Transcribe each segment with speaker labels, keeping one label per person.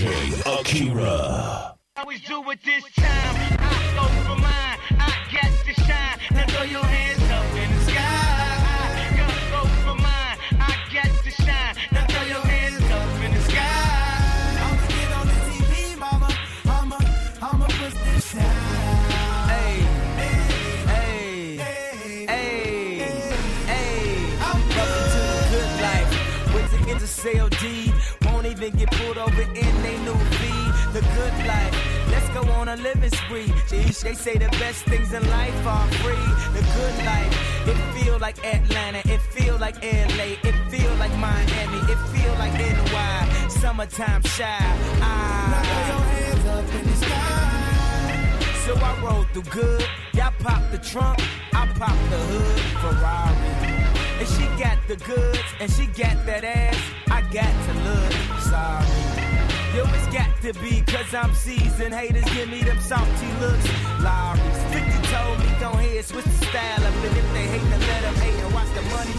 Speaker 1: Akira.
Speaker 2: always do it this time. I go for mine. I to shine. Now throw your hands in
Speaker 3: they new V. The good life. Let's go on a living spree. Jeez, they say the best things in life are free. The good life. It feel like Atlanta. It feel like LA. It feel like Miami. It feel like NY. Summertime shy.
Speaker 4: Now throw your
Speaker 3: Ah.
Speaker 4: hands up in the sky.
Speaker 3: So I roll through good. Y'all pop the trunk, I pop the hood. Ferrari. And she got the goods, and she got that ass. I got to look sorry. Yo, it's got to be, cause I'm seasoned. Haters give me them salty looks. Lowry's 50 told me, go ahead, switch the style up. And if they hate, then let them hate and watch the money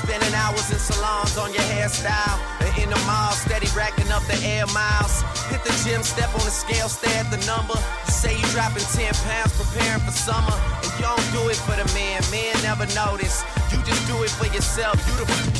Speaker 5: Spending hours in salons on your hairstyle. And in the mall, steady racking up the air miles. Hit the gym, step on the scale, stare at the number. You say you dropping 10 pounds, preparing for summer. And you don't do it for the man, men never notice. You just do it for yourself, you the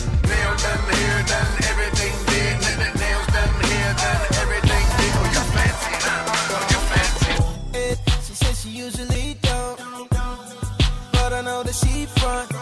Speaker 6: Done, done, everything Nails done, done, everything. Oh, you fancy, huh? Oh, you fancy.
Speaker 4: She says she usually don't, but I know that she front.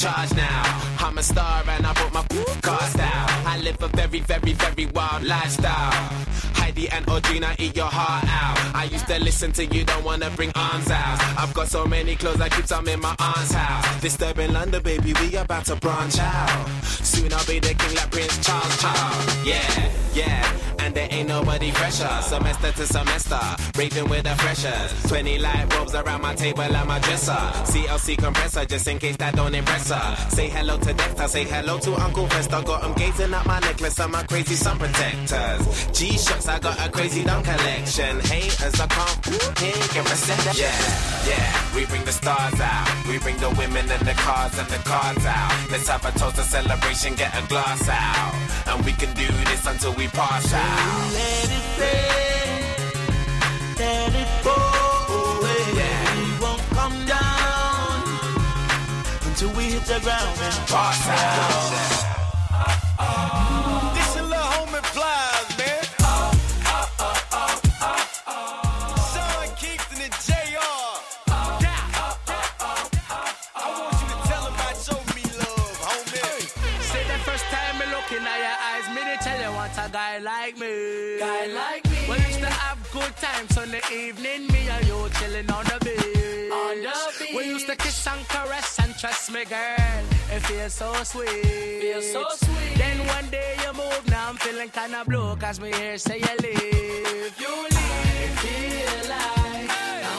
Speaker 7: Charge now. I'm a star and I put my cars down. I live a very, very, very wild lifestyle. Heidi and Audrina eat your heart out. I used to listen to you, don't wanna bring arms out. I've got so many clothes, I keep some in my aunt's house. Disturbing London, baby, we about to branch out. Soon I'll be the king like Prince Charles, Charles. Yeah, yeah, and there ain't nobody fresher. Semester to semester, raving with the freshers. 20 light bulbs around my table and my dresser. CLC compressor, just in case that don't impress her. Say hello to Dexter, say hello to Uncle Fester. Got him gazing at my necklace and my crazy sun protectors. G-Shocks, I got a crazy dumb collection. Haters, I can't pick and resent. Yeah, yeah, we bring the stars out. We bring the women and the cars and the cards out. Let's have a toast, a celebration, get a glass out. And we can do this until we pass out.
Speaker 8: Let it play, let it away.
Speaker 7: Yeah.
Speaker 8: We won't come down until we hit the ground and
Speaker 7: Pass out.
Speaker 9: On the evening, me and you chilling on the beach. On the beach. We used to kiss and caress and trust me, girl. It feels so sweet. Feels so sweet. Then one day you move, now I'm feeling kinda blue, cause me here say you leave. You leave. Feel like I'm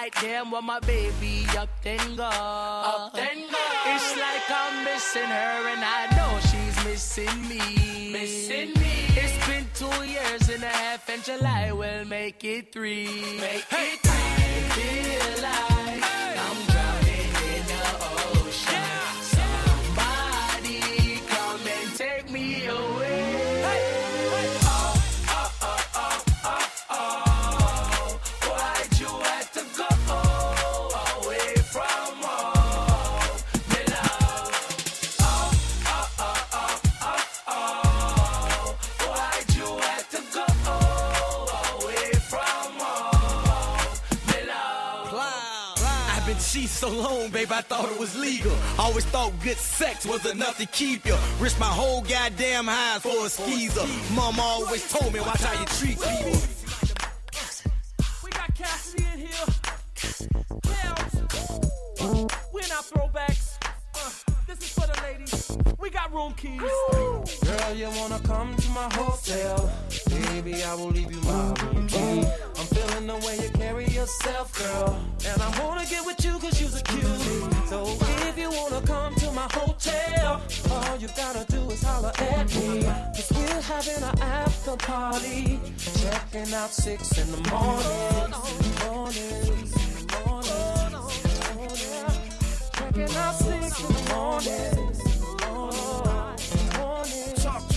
Speaker 9: like, damn, what my baby up then go. Up then go. It's like I'm missing her, and I know she's missing me. Missing me. It's been two years and a half, and July will make it three. Make it three. I feel like
Speaker 3: thought it was legal. Always thought good sex was enough to keep you. Risk my whole goddamn highs for a skeezer. Mama always told me, watch how you treat people.
Speaker 10: We got Cassie in here. Now, we're not throwbacks. Uh, this is for the ladies. We got room keys.
Speaker 8: Girl, you wanna come to my hotel? Baby, I will leave you my key. I'm feeling the way you carry yourself, girl. And I wanna get with you cause you're a cutie. So if you wanna come to my hotel, all you gotta do is holler at me. Cause we're having an after party. Checking out six in the morning. Morning. Morning. Checking out six in the morning.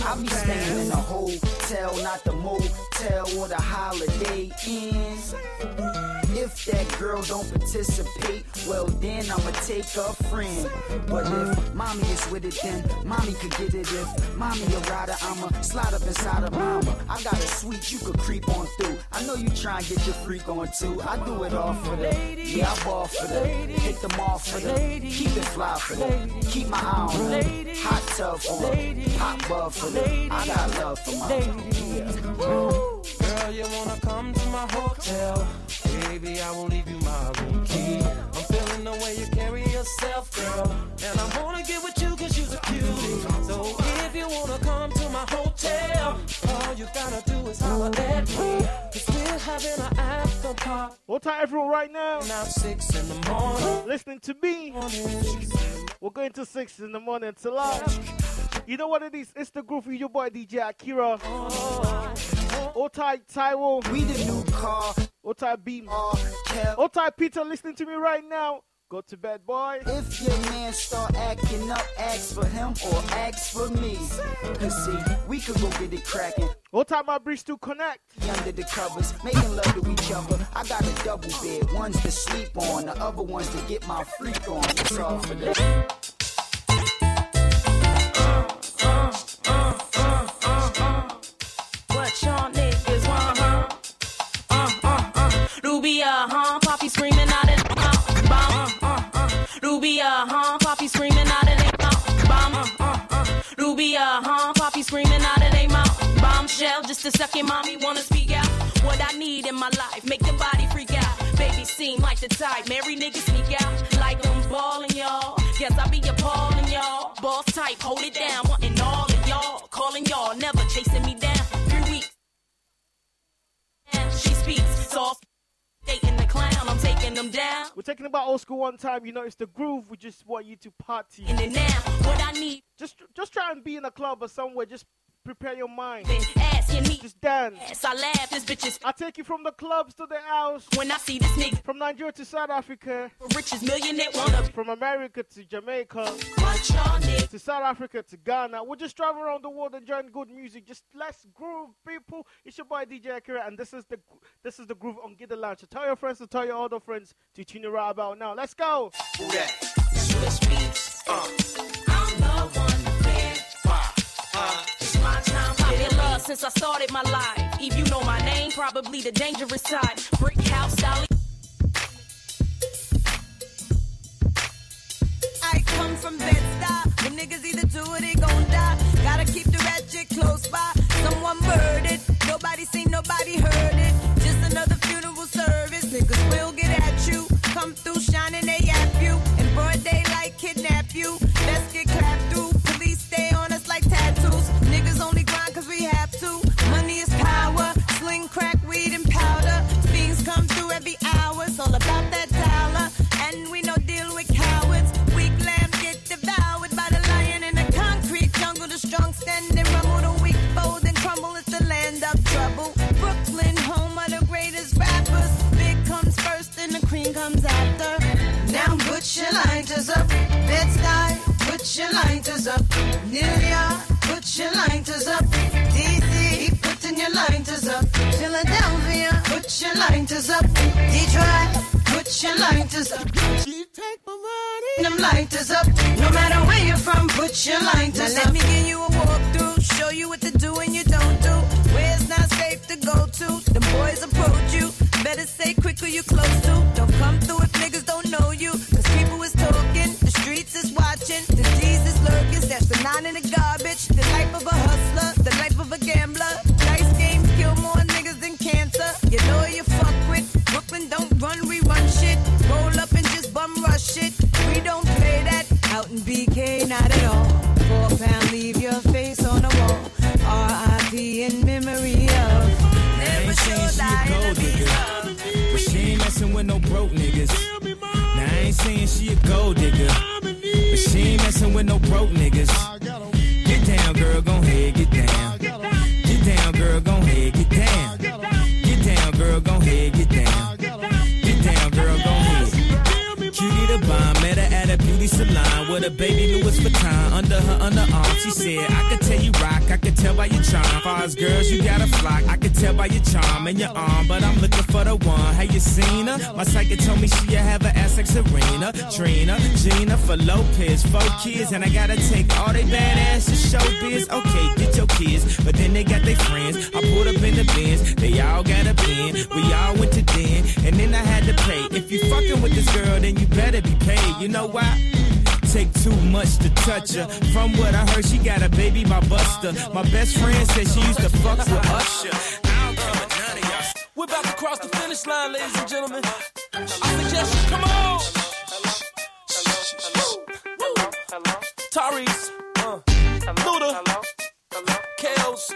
Speaker 11: I be staying in a hotel, not the motel or the holiday inn. If that girl don't participate, well then I'ma take a friend. But if mommy is with it, then mommy could get it. If mommy a rider, I'ma slide up inside of mama. I got a suite you could creep on through. I know you try and get your freak on too. I do it all for the yeah, I ball for the hit them off for the keep it fly for the keep my eye on the hot tub for the pop bub for the I got love for my yeah.
Speaker 8: Girl, you wanna come to my hotel? Baby, I will leave you my room key. I'm feeling the way you carry yourself, girl. And I wanna get with you cause you're a cutie. So if you wanna come to my hotel, all you gotta do is holler at me. Cause we're having an after party.
Speaker 12: What time everyone right now?
Speaker 8: Now six in the morning.
Speaker 12: Listening to me. We're going to six in the morning till lunch. You know what it is? It's the groove with your boy DJ Akira. Oh, Otai Taiwo.
Speaker 11: We the new car.
Speaker 12: Otai Beam. Oh, Otai Peter listening to me right now. Go to bed, boy.
Speaker 11: If your man start acting up, ask for him or ask for me. Cause see, we could go get it cracking.
Speaker 12: What time my bridge to connect?
Speaker 11: Under the covers, making love to each other. I got a double bed, one's to sleep on, the other one's to get my freak on. It's all for the.
Speaker 13: Bombshell, just a second, mommy wanna speak out. What I need in my life, make the body freak out. Baby seem like the type, marry niggas sneak out. Like I'm ballin', y'all. Guess I be appalling, y'all. Boss type, hold it down, wanting all of y'all. Calling y'all, never chasing me down. Three weeks. She speaks soft, dating. I'm taking them down.
Speaker 12: We're talking about old school one time. You know, it's the groove. We just want you to party.
Speaker 13: And then now, what I need.
Speaker 12: Just, just try and be in a club or somewhere. Just prepare your mind. Just dance.
Speaker 13: I laugh. This bitch is.
Speaker 12: I take you from the clubs to the house.
Speaker 13: When I see this nigga.
Speaker 12: From Nigeria to South Africa.
Speaker 13: Richest millionaire wanna.
Speaker 12: From America to Jamaica. To South Africa to Ghana. We'll just travel around the world enjoying good music. Just let's groove, people. It's your boy DJ Akira, and this is the this is the groove on Get the Lounge. So tell your friends to tell your other friends to tune it right about now. Let's go.
Speaker 14: Who that?
Speaker 13: Switch beats. Uh. I'm the one
Speaker 14: Uh.
Speaker 13: It's my time. I've been loved since I started my life. If you know my name, probably the dangerous side. Brick house style.
Speaker 15: I come from Bed-Stuy. When niggas either do or they gon' die. Gotta keep the ratchet close by. Someone murdered. Nobody seen, nobody heard it. Come through your lighters up. DC, keep putting your lighters up. Philadelphia, put your lighters up. Detroit, put your lighters up. She take my money. Them lighters up. No matter where you're from, put your lighters now up. Let me give you a walkthrough. Show you what to do and you don't do. Where it's not safe to go to. The boys approach you. Better say quick who you close to. With
Speaker 16: a baby Louis Vuitton under her underarm. She said, I could tell you rock, I could tell by your charm. Far girls, you got a flock. I could tell by your charm and your arm, but I'm looking for the one. Have you seen her? My psychic told me she have an ass like Serena, Trina, Gina for Lopez, four kids, and I gotta take all they badass to showbiz. Okay, get your kids, but then they got their friends. I pulled up in the bins, they all got a bin. We all went to den, and then I had to pay. If you fucking with this girl, then you better be paid. You know why? take too much to touch her. From what I heard, she got a baby by Buster. My best friend said she used to fuck with Usher.
Speaker 17: We're about to cross the finish line, ladies and gentlemen. I suggest you come on. Tari's, uh, Luda, Kales,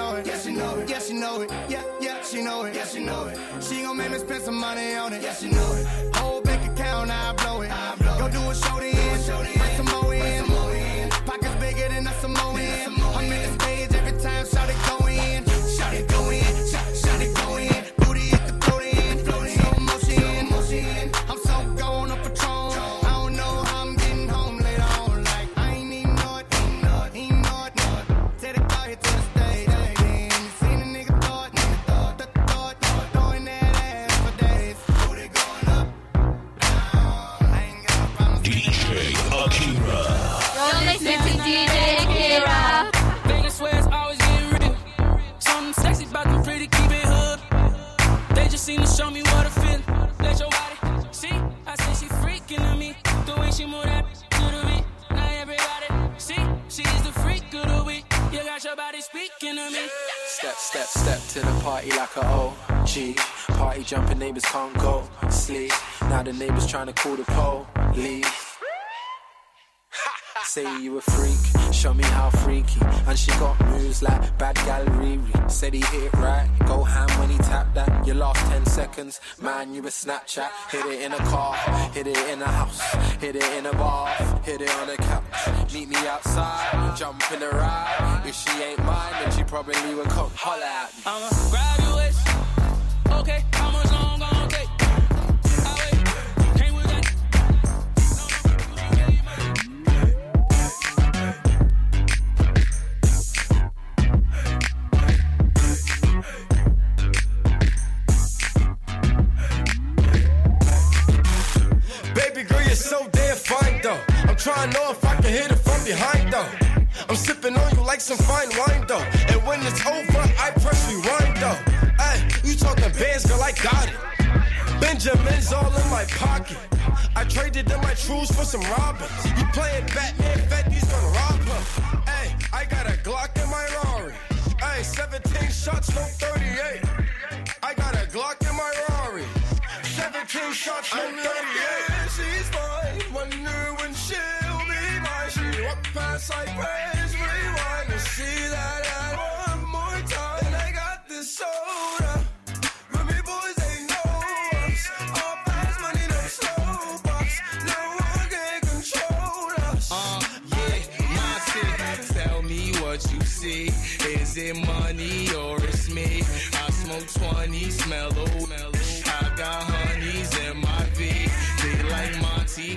Speaker 18: know it. Yeah, she know it. Yeah, she know it. Yeah, yeah, she know it. Yeah, she know it. She gon' make me spend some money on it. Yeah, she know it. Whole bank account, I blow it. I blow Go it. do a show to end. Bring some more in. Pockets bigger than a Samoan.
Speaker 19: Step, step to the party like a OG. Party jumping neighbors can't go sleep. Now the neighbors trying to call the police. Say you a freak Show me how freaky. And she got moves like bad gallery. Said he hit it right. Go ham when he tapped that. Your last 10 seconds, man, you a Snapchat. Hit it in a car, hit it in a house, hit it in a bar, hit it on a couch. Meet me outside, jump in the ride. If she ain't mine, then she probably would come holler at me.
Speaker 17: I'm a graduate. Okay, how much longer? Don't though. I'm trying
Speaker 20: to know if I can hit it from behind though. I'm sipping on you like some fine wine though. And when it's over, I press rewind though. Hey, you talking bands, girl, I got it. Benjamin's all in my pocket. I traded in my truths for some robbers. You playing Batman, Fetty's gonna rob her. Hey, I got a Glock in my Rari. Hey, 17 shots, no 38. 17 shots, no 38. She's fine. Wonder when she'll be mine. She walk past like praise rewind to see that I one more time. And I got this soda. Remy boys ain't know us. All fast money, no slow bucks. No one can control us.
Speaker 21: Uh, yeah, my city. Tell me what you see. Is it money or it's me? I smoke 20, smell oh, mellow. I got honeys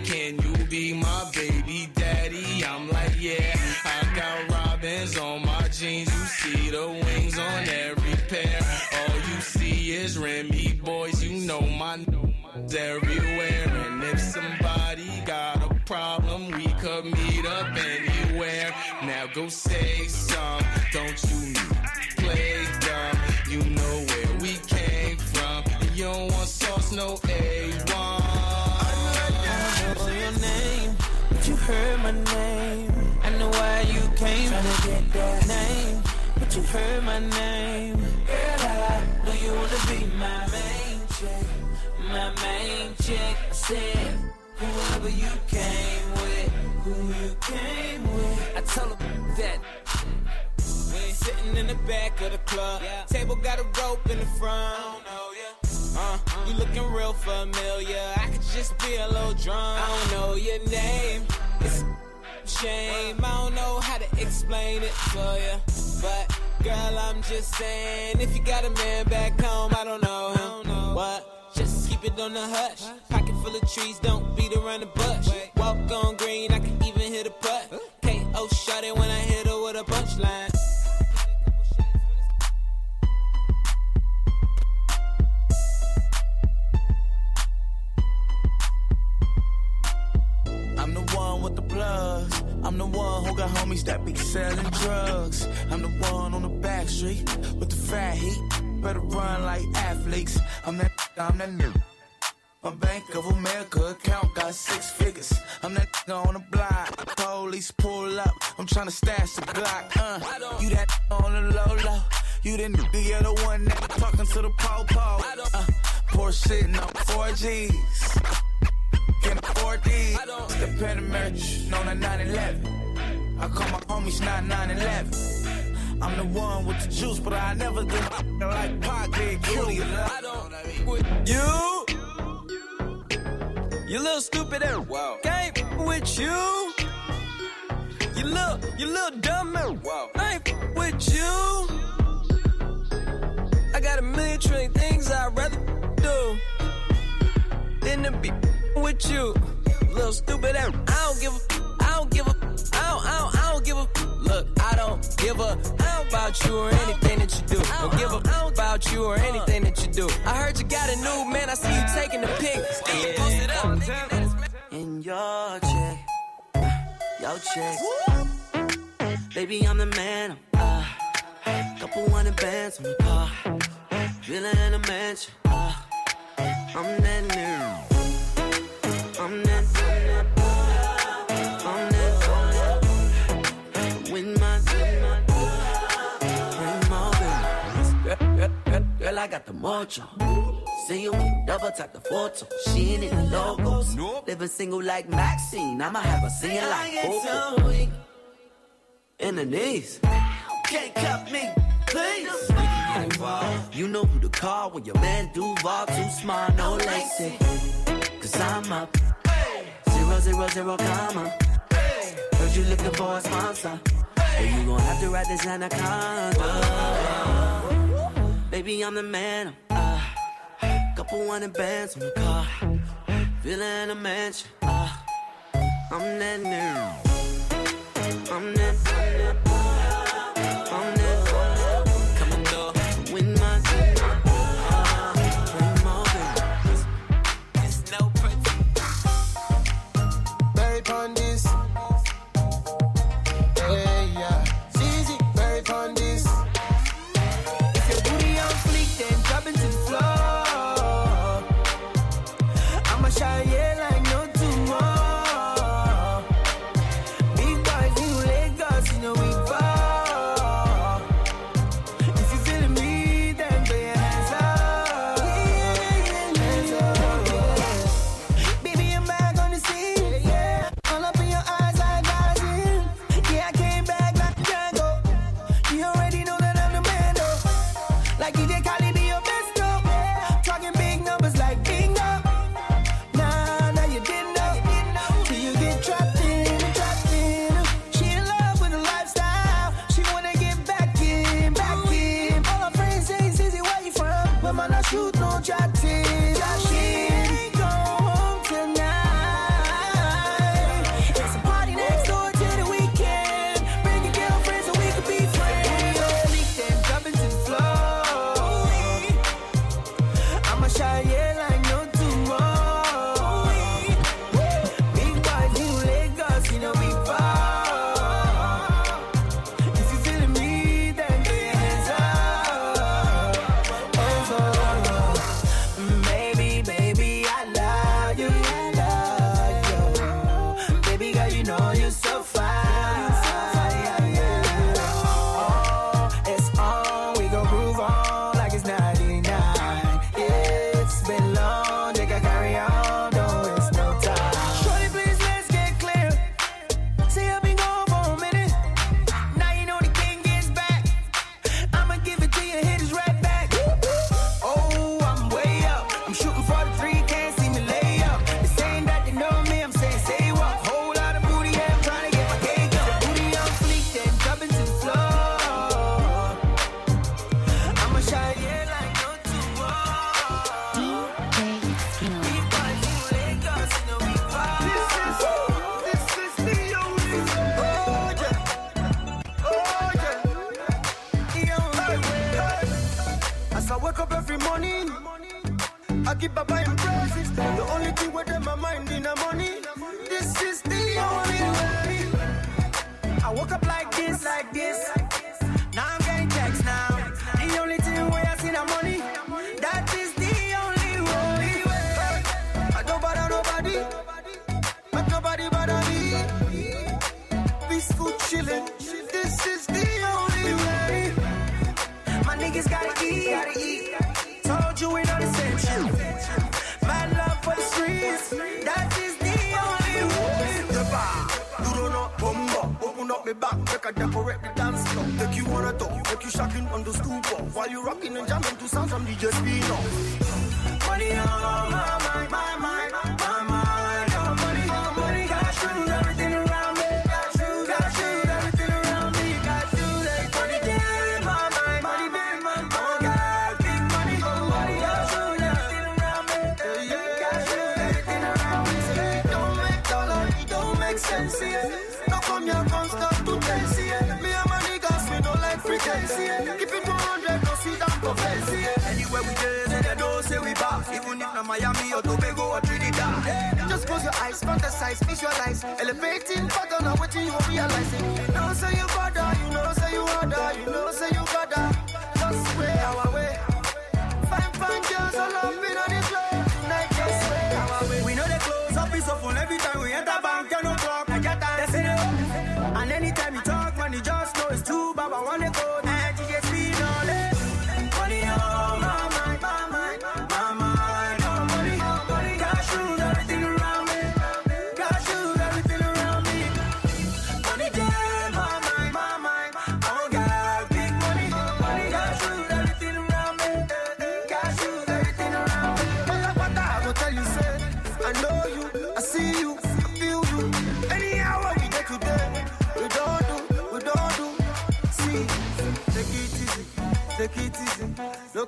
Speaker 21: can you be my baby daddy? I'm like, yeah. I got robins on my jeans. You see the wings on every pair. All you see is Remy boys. You know my n***s everywhere. And if somebody got a problem, we could meet up anywhere. Now go say some, don't you play dumb? You know where we came from. You don't want sauce, no A1.
Speaker 17: Heard my name. I know why you came to get that name, but you heard my name. Girl, I know you wanna be my main chick, my main chick. I said, whoever you came with, who you came with. I tell them that. Sitting in the back of the club, table got a rope in the front. Uh, you looking real familiar. I could just be a little drunk. I don't know your name. It's shame. I don't know how to explain it for you. But girl, I'm just saying, if you got a man back home, I don't know him. What? Just keep it on the hush. Pocket full of trees, don't beat around the bush. Walk on green, I can even hit a putt. KO shot it when I hit her with a punchline.
Speaker 21: Plugs. I'm the one who got homies that be selling drugs. I'm the one on the back street with the fat heat. Better run like athletes. I'm that, I'm that new. My Bank of America account got six figures. I'm that on the block. Police pull up. I'm trying to stash the Glock. Uh, you that on the low low. You you're the one that talking to the po-po. Uh, poor sitting on 4Gs. Can't afford these. The Panamerican on a 911. I call my homies 9911. I'm the one with the juice, but I never do like Pac did. Cutie. I don't with
Speaker 17: you. You little stupid and wow. Game with you. You little, you little dumb and wow. I ain't with you. I got a million trillion things I'd rather do than to be with you. Little stupid and I don't give a, I don't give a, I don't, I don't, I don't give a. Look, I don't give a about you or anything that you do. Don't give a about you or anything that you do. I heard you got a new man. I see you taking the pic. Still you post it up. In your check, your check. Baby, I'm the man. Uh, couple hundred bands on the car. Villa in a mansion. Uh, I'm that new. I'm that. I'm that. With my. Bring more. Girl, girl, girl, girl, I got the mojo. See you double tap the photo. She ain't in the logos. Living single like Maxine. I'ma have her singing like Coco. In the knees. Can't cut me, please. You know who to call when your man Duval too smart, no lacy. I'm up. Zero, zero, zero, comma. Heard you looking for a sponsor. Or you gon' have to ride this anaconda. Baby, I'm the man. Uh, couple hundred bands on the car. In a mansion. Uh, I'm that new. I'm that. I'm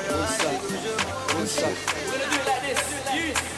Speaker 4: it go show for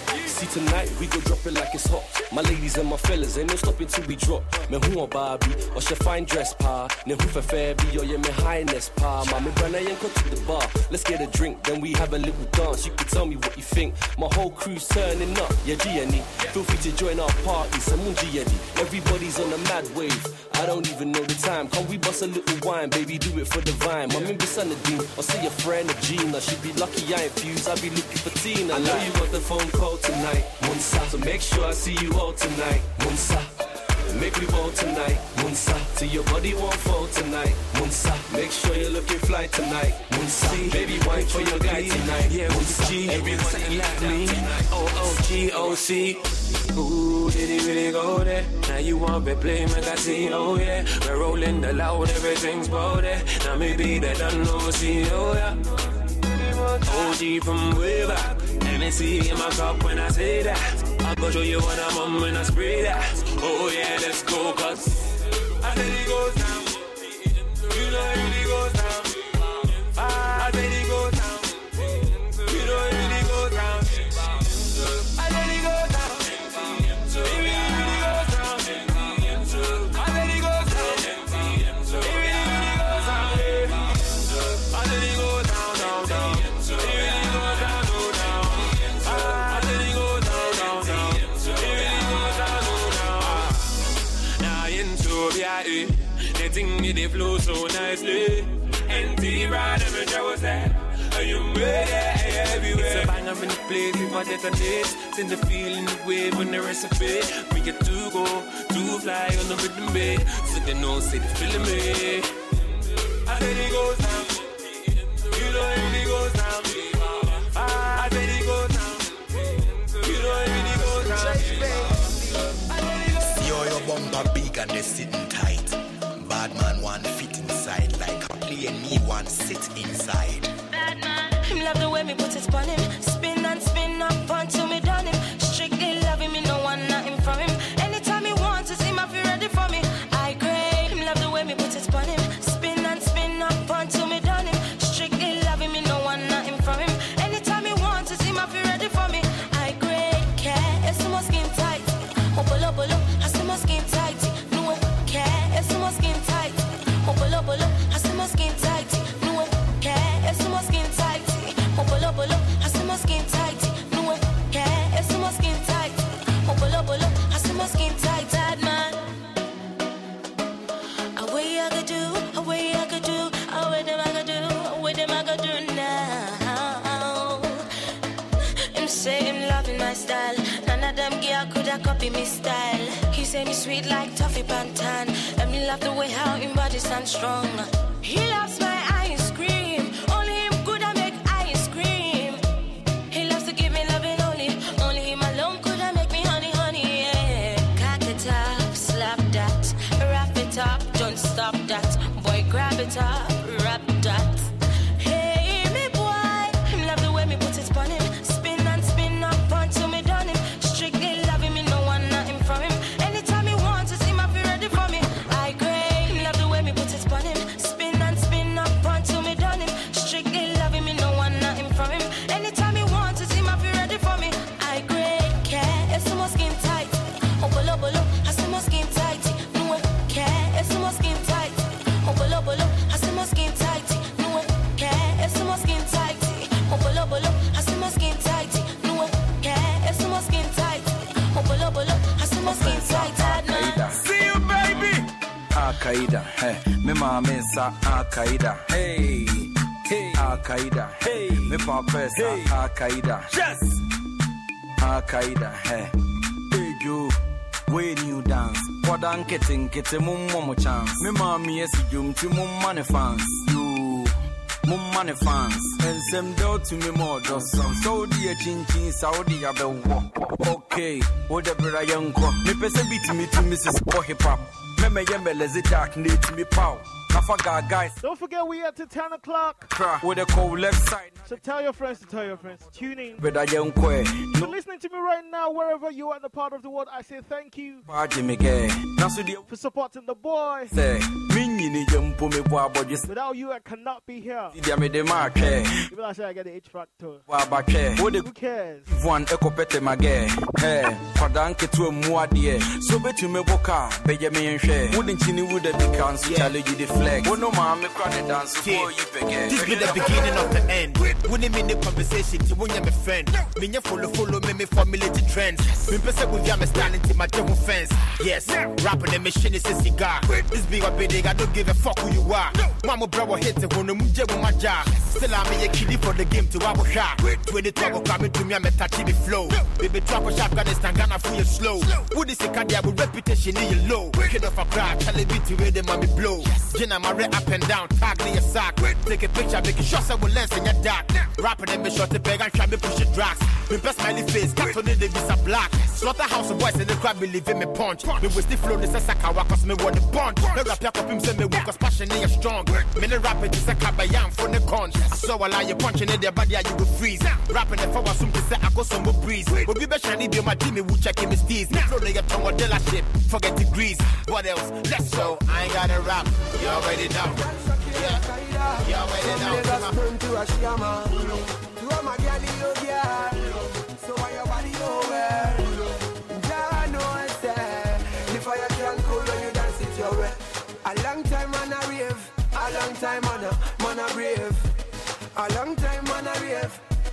Speaker 22: tonight we go drop it like it's hot. My ladies and my fellas ain't no stopping till we drop. Me who a Barbie or she fine dress pa. Ne who for fair be or yeah me highness pa. Mommy brother ain't come to the bar. Let's get a drink, then we have a little dance. You can tell me what you think. My whole crew's turning up. Yeah, Gianni. Feel free to join our party. Someone Gianni. Everybody's on a mad wave. I don't even know the time. Can we bust a little wine, baby? Do it for the vine. My member son of Dean. I'll see a friend of Gina. She be lucky I ain't fused. I be looking for Tina. I know you got the phone call tonight. Munsa. So make sure I see you all tonight. Munsa. Make me ball tonight, Munsa. Till your body won't fall tonight, Munsa. Make sure you're looking fly tonight, Munsa. Baby, wine for your guy tonight,
Speaker 18: Yeah,
Speaker 22: Munsa.
Speaker 18: G,
Speaker 22: Everyone
Speaker 18: something like me.
Speaker 22: tonight.
Speaker 18: O-O-G-O-C. Ooh, did it really go there? Now you want to play magazine, oh yeah. We're rolling the loud, everything's there. Now maybe they don't know, see, oh yeah. OG from way back. NSC in my cup when I say that. I go show you what I'm on when I spray that. Oh yeah, let's go, cause I said it goes down. You know it really goes down. I said it goes down. Thing me they flow so nicely. NT ride every was that. Are you ready? Everywhere. It's a banger in the place if I detonate. Send the feeling, the wave on the recipe. We get to go, to fly on the rhythm bed. So they know, say they feeling me. I said it goes down. You know it really goes down. I said it goes down. You know it really goes down.
Speaker 23: Yo, your bumper big and they sitting tight. Bad man one fit inside like a plane me one sit inside.
Speaker 24: Bad man, him love the way me put it on him. Spin and spin up until me sweet like toffee pantan. And me love the way how him body stand strong. He loves me
Speaker 25: mama sa Al Qaeda, hey, hey, Al Qaeda, hey, me papa sa Al Qaeda, yes, Al Qaeda, hey, hey you, when you dance, kwadan kitten kitten mum momo chance, me yes you ti mum money fans, you. Mum money fans, and some do to me more does some Saudi a chin chin Saudi a be Okay, what the brother young me pesa beat me to Mrs. Boy Hip Hop. Me me yembe lezi dark need to me guys.
Speaker 12: Don't forget we at to 10 o'clock.
Speaker 25: With the cold left side.
Speaker 12: So tell your friends to tell your friends. Tune in.
Speaker 25: Brother young kwe.
Speaker 12: You're listening to me right now, wherever you are in the part of the world. I say thank you
Speaker 25: Baji me ge. Nasu di
Speaker 12: for supporting the boy.
Speaker 25: Se. Minyi ni jumpo me bo aboje se.
Speaker 12: Without you, I cannot be here.
Speaker 25: Dia me de ma ke.
Speaker 12: Even I say I get the H factor.
Speaker 25: Wa ba eh. ke. Wo de
Speaker 12: Who cares?
Speaker 25: Vuan eko pete mage. Eh, kwada nketu mu ade. So betu me boka, beje me nhwe. Wo de nchini wo de bika nso challenge you the flex. Wo no ma me kra dance for you pege.
Speaker 4: This be the beginning of the end. When him in the conversation, to when you're my friend. Me nya follow follow me me formulate the trends. Me pese with ya me standing to my devil fence. Yes, rapping the machine is a cigar. This big up big, I don't give a fuck who you are. Mama bro hit it when I'm with my job. Still I'm a kiddie for the game to our shot. 20 trouble coming to me, I'm a touchy the flow. Baby trouble shot Afghanistan, Ghana for you slow. Who this a cardia with reputation in your low. Kid off a crack, tell it to where the mommy blow. Jenna Marie up and down, tag me a sock. Take a picture, make it shots I will lens in your dark. Rapping and me short the bag and try me push it drugs. Me best smiley face, cat on the visa black. Slaughterhouse of boys and the crowd believe in me punch. Me with the flow, this is a cause me want the bond. Me rap your him me weak cause passion is strong. Me the rap it is a kabayam for the conch. I saw a lie you punching in their body, I you will freeze. Rapping I was some to say I go some breeze. But we be shiny be my Jimmy, we check him his teeth. Flow nigga tongue or dealership, forget degrees. What else? Let's go. I ain't gotta rap, you already know. Yeah, you already know.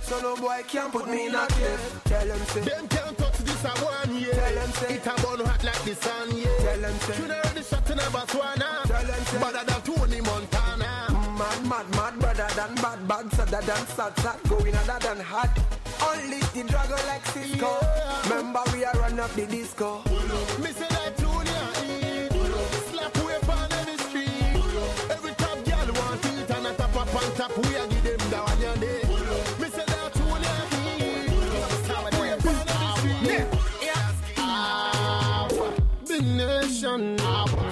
Speaker 26: So no boy can put me in a cliff. Tell them say,
Speaker 27: Them can't touch this a one year.
Speaker 26: Tell them say,
Speaker 27: It a burn hot like the sun, yeah.
Speaker 26: Tell them say,
Speaker 27: Should already shot in a Botswana.
Speaker 26: Tell them say,
Speaker 27: Better than Tony Montana.
Speaker 26: Mm, mad, mad, mad, brother than bad, bad, sadder than sad, sad, going other than hot. Only the dragon like Cisco. Remember we are run up the disco.
Speaker 27: Me say Big nation.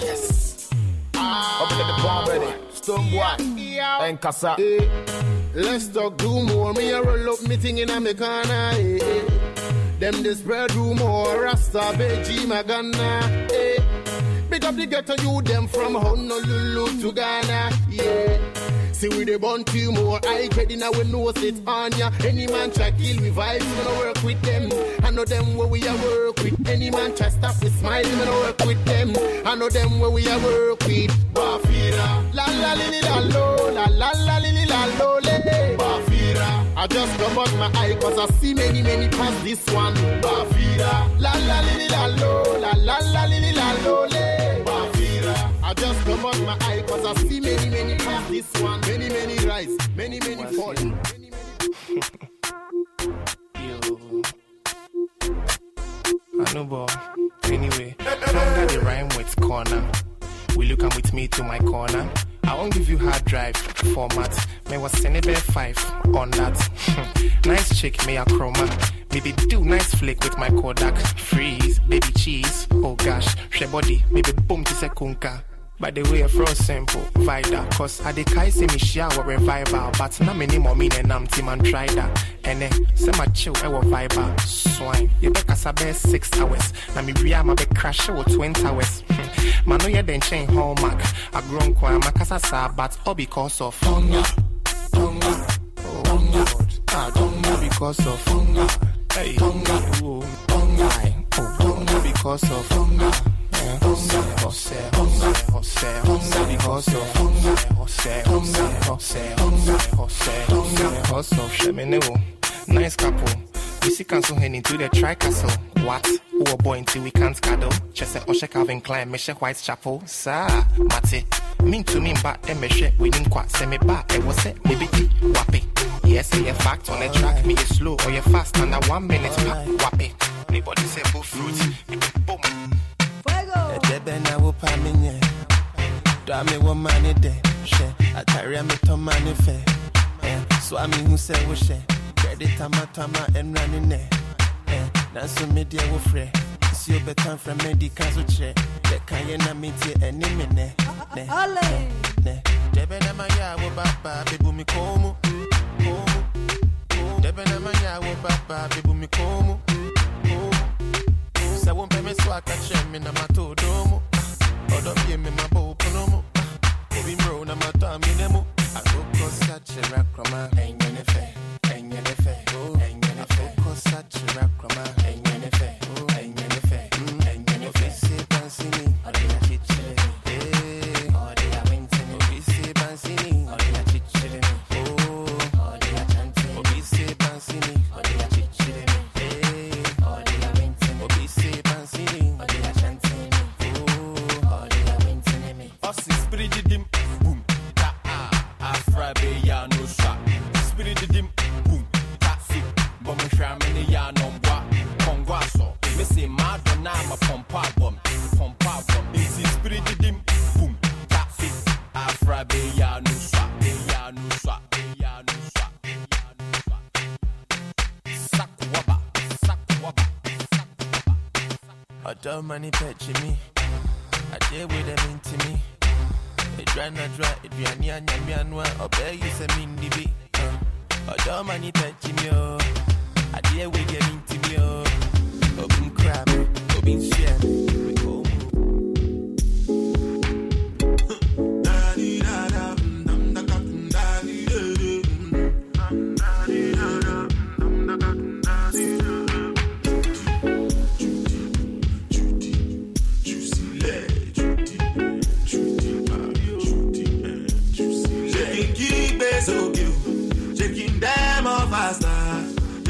Speaker 4: Yes. Up in the bomb ready. Stonebwoy. And Kasa.
Speaker 27: Eh, Let's talk do more. Me a roll up me thing in a me corner. eh, eh. Them the spread rumor. Rasta Beji Magana. Eh. Big up the ghetto you them from Honolulu to Ghana. Yeah. See we the born two more. I get in our nose it on ya. Any man try kill we vibes, we no work with them. I know them where we a work with. Any man try stop we smile, we no work with them. I know them where we a work with. Bafira. La la li li la lo, la la la li li la lo le. Bafira. I just come out my eye cause I see many many past this one. Bafira. La la li la lo, la la la li la lo le. Bafira. I just come out my eye cause I see many many past this one. Many many rise, many many fall.
Speaker 19: I know, but anyway, longer the rhyme with corner. Will you come with me to my corner? I won't give you hard drive format. May was it 5 on that. nice chick, may a chroma. Maybe do nice flick with my Kodak. Freeze, baby cheese. Oh gosh, she body, maybe boom to se kunka. By the way, from simple, vida. Cause I de kai say me shower revival. But na many more mean and I'm and try that. And then, say my chill, eh, I will vibe. Swine, you be kasabe six hours. Na me ria ma be crash eh, or 20 hours. Hmm. Man, no, yeah, then chain hallmark. I grown kwa makasa sa, but all because of hunger. Hunger. Lord. Ah, hunger because of hunger. Hey. Oh, hunger. Oh, hunger because of hunger. Nice couple. We see cancel heading to the tri castle. What? Who a boy until we can't cuddle? Chese Oshe Calvin Klein, Meshe Whitechapel. Sa, Mate. Mean to me, but Emeshe, we didn't quite me back. It was it, maybe tea, wappy. Yes, a fact on the track, me is slow or you fast under one minute, pop, wappy. Anybody say bull fruit, boom
Speaker 26: pa me nye Da me wo mani de She. Atari me to mani fe eh, So I me who say wo she. Credit tama tama and running ne. Eh, Na so me wo fre.
Speaker 28: Si yo betan fre me di kan so che. De kan ye na me tie eni me ne. Ne Ne Ne. Debe na ma ya wo baba Bebu mi komu Komu Debe na ma ya wo baba Bebu mi komu Komu Sa wo mpeme so akache me na matodomo Komu other pay me my bow polomo. Baby
Speaker 19: bro, na mata mi nemo. Akoko sachi rakrama. Enye nefe, enye nefe. Akoko sachi rakrama. Enye Job money fetching me. I deal with them into me. It dry na dry, it
Speaker 28: dry ni anya mi anwa. Obey you say me ndi bi. Job money fetching me oh. I deal with them into me oh. oh
Speaker 24: obin crab, obin oh, share.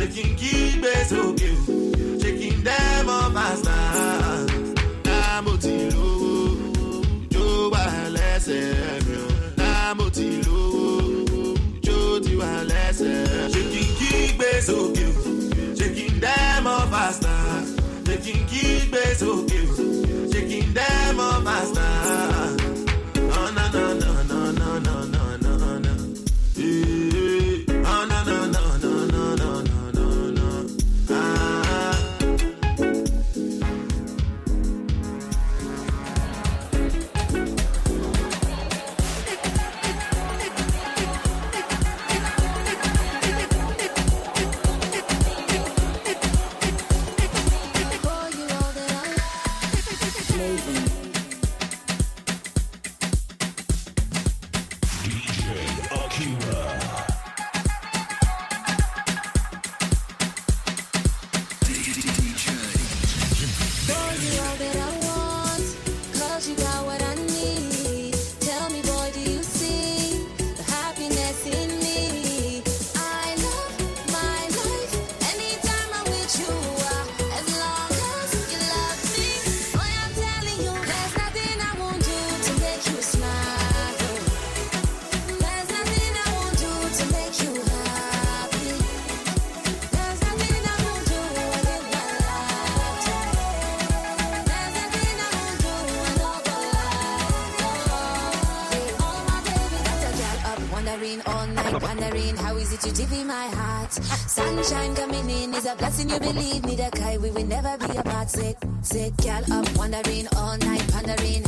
Speaker 24: Shaking keybase òkè o, shaking dem up faster. Náà mo ti lówó, ìjó wà lẹ́sẹ̀ mi o. Náà mo ti lówó, ìjó ti wà lẹ́sẹ̀. Shaking Checking òkè o, shaking dem up faster. Shaking keybase òkè o, shaking dem up faster.
Speaker 29: Didn't you believe me? That guy we will never be apart. Sit, sit, gal up, wandering all night,
Speaker 12: pondering.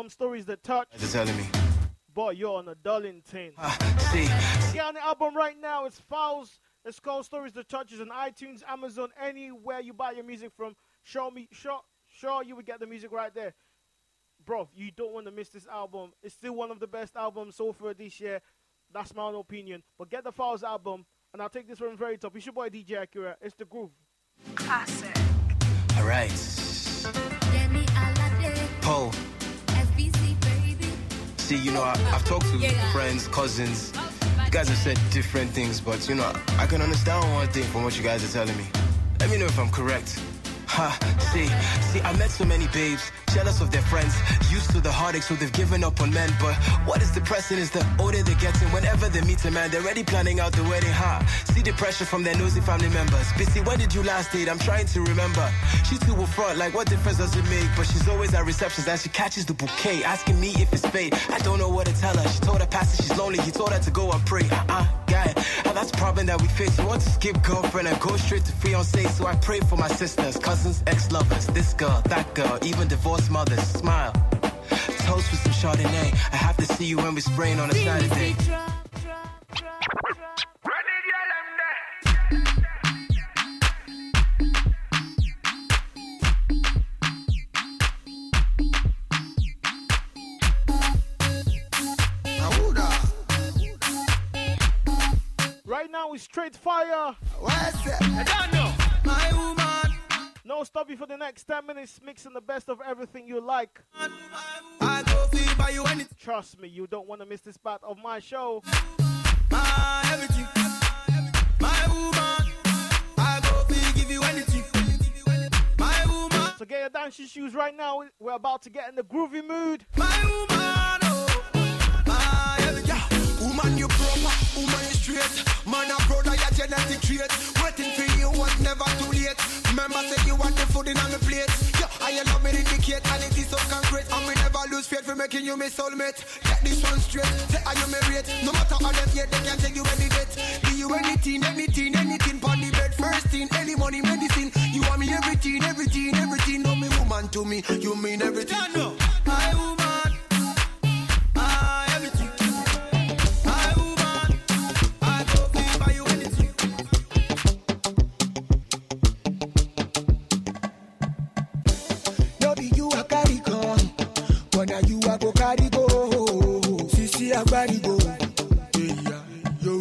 Speaker 12: New album, Stories That Touch,
Speaker 15: they're telling me.
Speaker 12: boy, you're on a dulling tin.
Speaker 15: Ah, see,
Speaker 12: Get on the album right now. It's Files. It's called Stories That Touches on iTunes, Amazon, anywhere you buy your music from. Show me, sure, sure you would get the music right there. Bro, you don't want to miss this album. It's still one of the best albums so far this year. That's my own opinion. But get the Files album, and I'll take this from the very top. It's your boy DJ Akira. It's the groove.
Speaker 13: Classic.
Speaker 15: alright. Poe. See, you know, I, I've talked to friends, cousins. You guys have said different things, but you know, I can understand one thing from what you guys are telling me. Let me know if I'm correct. See, see, I met so many babes, jealous of their friends, used to the heartache, so they've given up on men. But what is depressing is the older they're getting, whenever they meet a man, they're already planning out the wedding. Ha, see the pressure from their nosy family members. Busy, when did you last date? I'm trying to remember. She too will front, like what difference does it make? But she's always at receptions and she catches the bouquet, asking me if it's fate. I don't know what to tell her. She told her pastor she's lonely, he told her to go and pray. Uh-uh, guy, and that's the problem that we face. We want to skip girlfriend and go straight to fiance, so I pray for my sisters, cousins, ex-lovers, this girl, that girl, even divorced mothers. Smile. Toast with some Chardonnay. I have to see you when we're spraying on a Saturday.
Speaker 12: Right now, it's straight fire.
Speaker 30: What's it?
Speaker 12: I don't know.
Speaker 30: Woman.
Speaker 12: No stopping for the next 10 minutes, mixing the best of everything you like.
Speaker 30: You.
Speaker 12: Trust me, you don't want to miss this part of my show.
Speaker 30: My everything. My woman. I go feel give you anything. My woman.
Speaker 12: So get your dancing shoes right now. We're about to get in the groovy mood.
Speaker 30: My woman. Oh. My everything. Woman, you proper. Woman, you straight. Man, a brother, your genetic trait. Waiting for you was never too late. Remember, say you want the food in on the plate. Yeah, I love me indicate, and it is so concrete. And we never lose faith for making you my soulmate. Get this one straight. Say, are you married? No matter how them yet, they can take you any date. Do you anything, anything, anything on the bed? First thing, any money, medicine. You want me everything, everything, everything. No, me woman to me. You mean everything. No, my woman.
Speaker 4: But now you a go carry go. Sisi a carry go. Yeah, yo.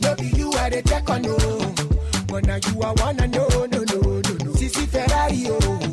Speaker 4: No be you a the take on no, but now you a wanna no no no no no. Sisi Ferrari oh.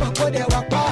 Speaker 4: Mọ̀ kó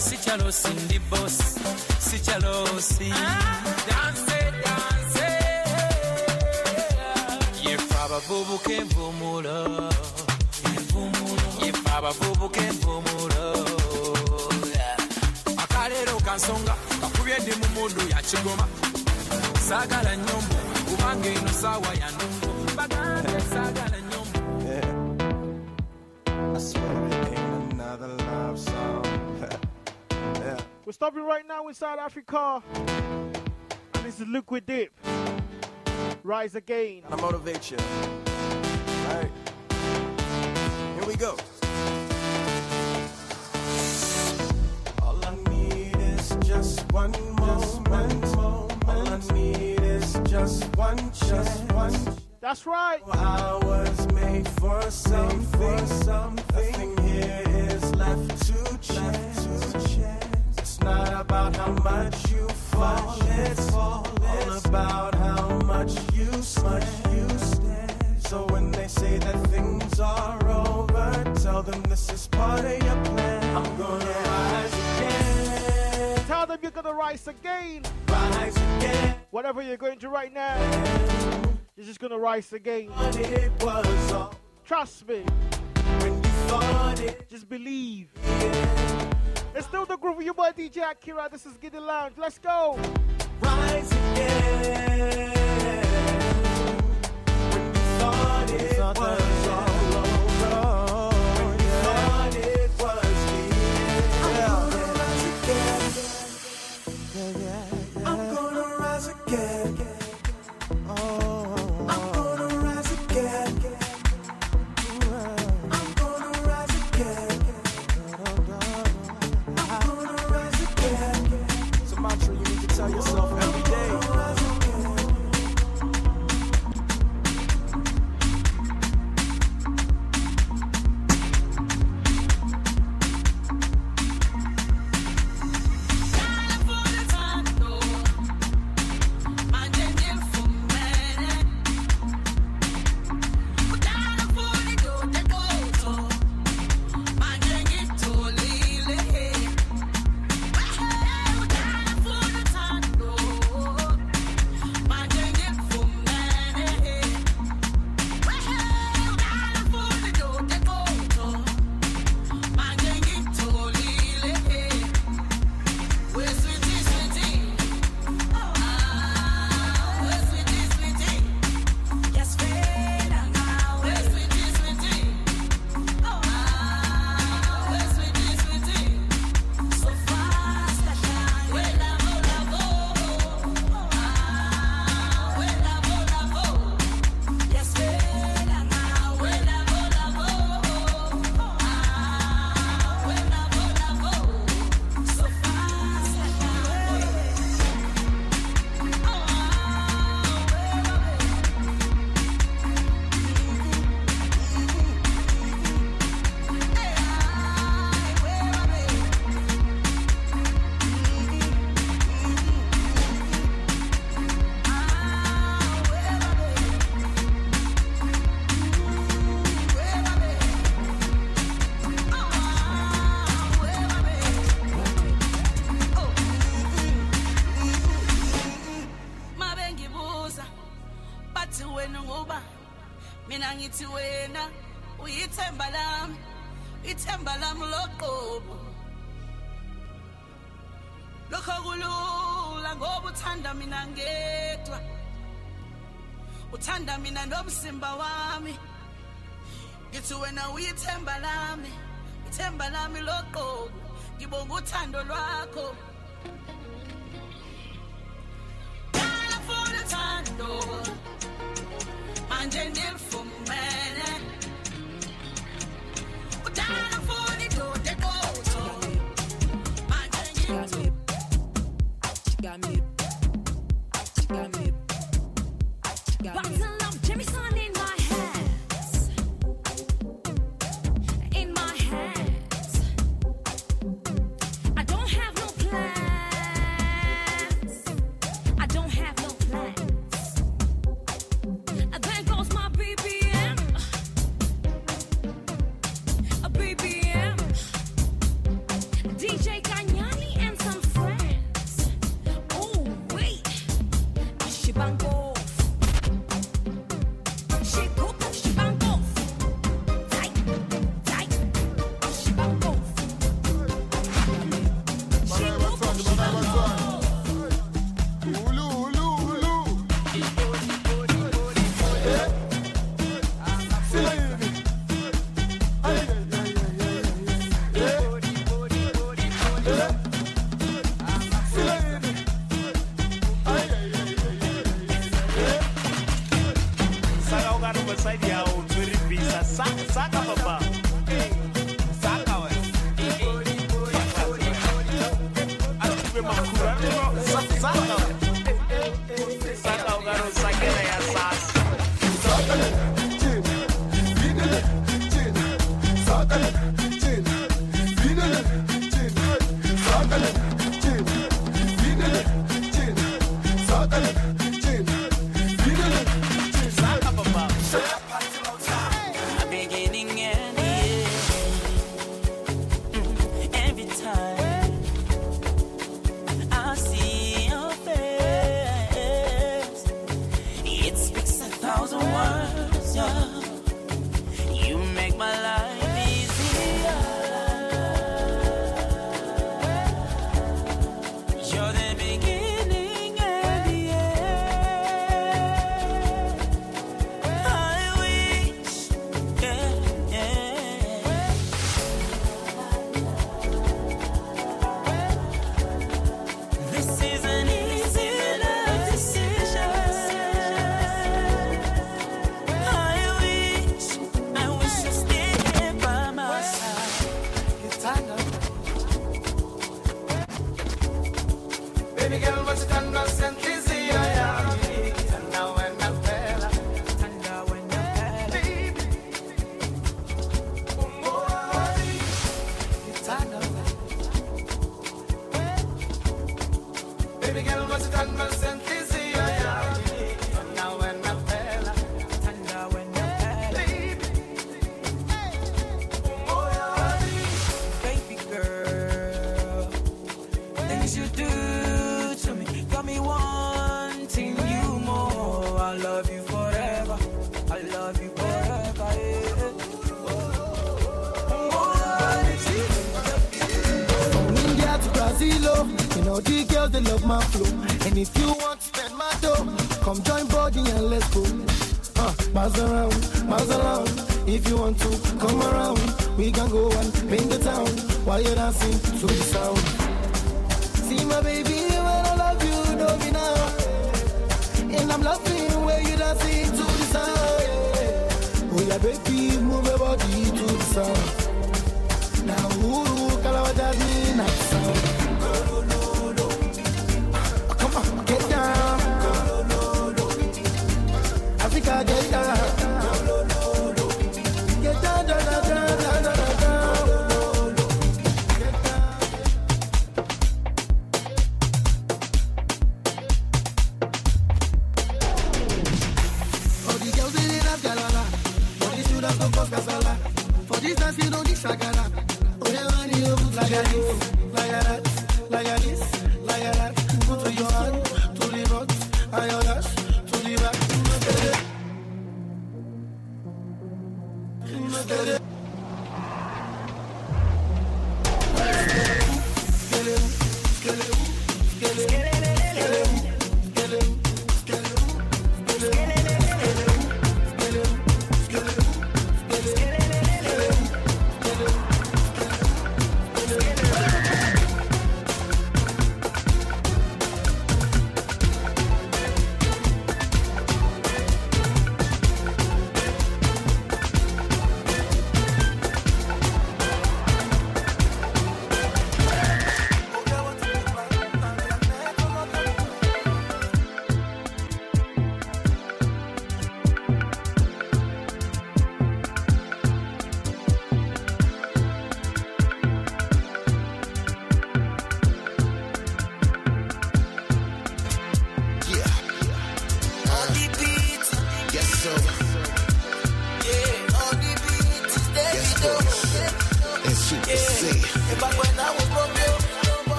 Speaker 25: sichalosi ndi bosi sichalosi ah. Abavubuka envumulo yefe abavubuka envumulo akaleero kansonga kakubye ndi mu mundu yakigoma saagala nyombo kubanga eno saawa yanumbo bagambye saagala nyombo
Speaker 24: another love song. yeah.
Speaker 12: We're stopping right now in South Africa. And this is Liquid Dip. Rise again.
Speaker 24: I motivate you. Right. Here we go. All I need is just one moment. All I need is just one, just one.
Speaker 12: That's right.
Speaker 24: I was made for something. something. Nothing here is left to chance. It's not about how much you fall. It's all about how much you much you stand. So when they say that things are over, tell them this is part of your plan. I'm gonna rise again.
Speaker 12: Tell them you're gonna rise again.
Speaker 24: Rise again.
Speaker 12: Whatever you're going to right now, you're just gonna rise again.
Speaker 24: It was all
Speaker 12: Trust me.
Speaker 24: when you thought it.
Speaker 12: Just believe. It's still the group of your boy DJ Akira. This is Giddy Lounge. Let's go.
Speaker 24: Again. When you thought it was all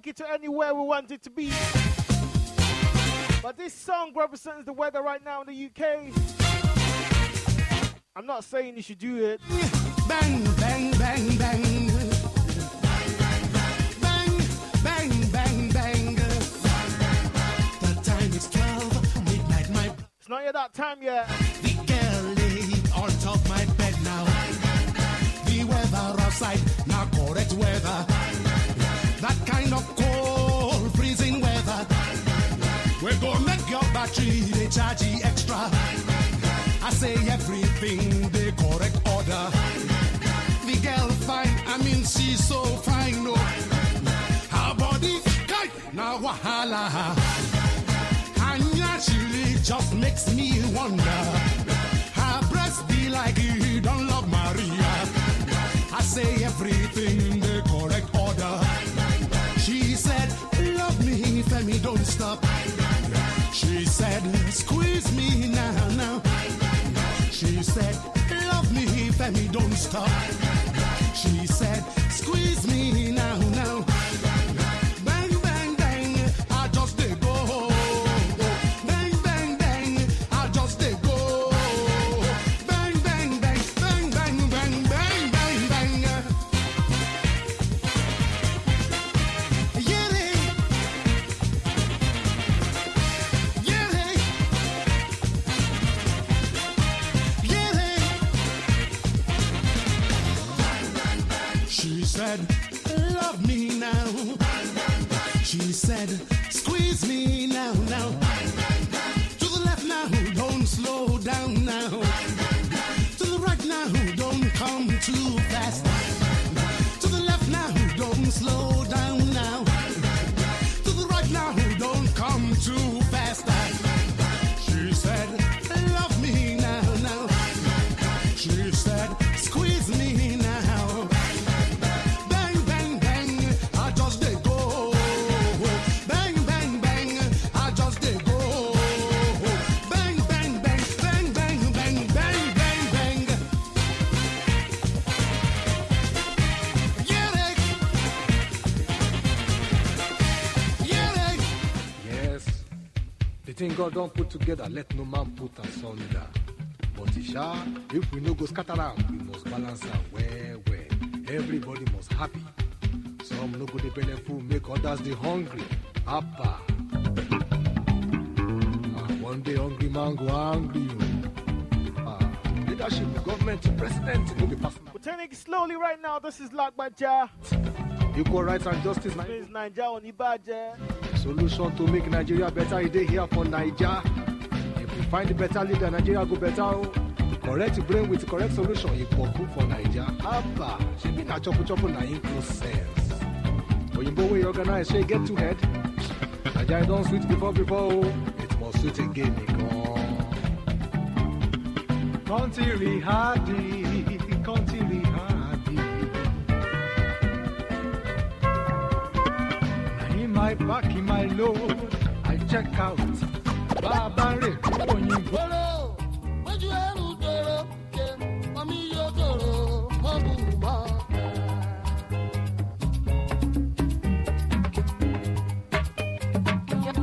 Speaker 4: take
Speaker 8: it to
Speaker 12: anywhere we want it to be. But this song represents the weather right now in the UK. I'm not saying you should do it.
Speaker 31: Bang, bang, bang, bang. Bang, battery, they charge you extra. I say everything, the correct order. The girl fine, I mean she's so fine, no. Her body, kai, now wahala. And naturally just makes me wonder. Her breast be like you don't love Maria. I say everything, the correct order. She said, love me, Femi, don't stop. She said, squeeze me now, now. She said, love me, Femi, don't stop. She said, squeeze me now, now.
Speaker 32: head. God don't put together, let no man put asunder. But Isha, if we no go scatter am, we must balance am well, well. Everybody must happy. Some no go belle full, make others dey hungry. Appa. Ah, one day hungry man go angry. oh. Ah, leadership, government, president, no be personal.
Speaker 12: We're turning slowly right now. This is Lock by Ja.
Speaker 32: Equal rights and justice. na-
Speaker 12: Means Niger on Ibaje.
Speaker 32: Solution to make Nigeria better, e here for Naija. If we find a better leader, Nigeria go better. Oh. Correct brain with correct solution, e for good for Naija. Abba, shebi na chopu chopu na im close sense. Oyinbo wey organize, shey get two head. Naija don sweet before before, oh. it must sweet again, nìkan. Country hardy, country my Bucky, my love. I check out
Speaker 33: Babare Oyinbolo.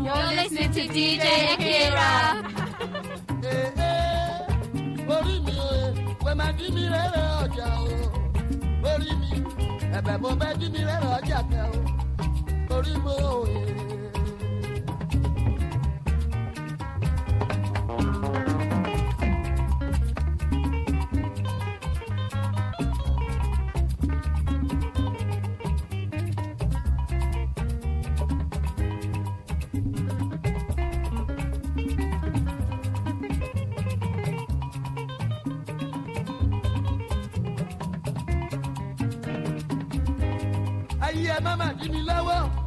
Speaker 34: You're listening to DJ Akira.
Speaker 12: Yeah, mama, give me love.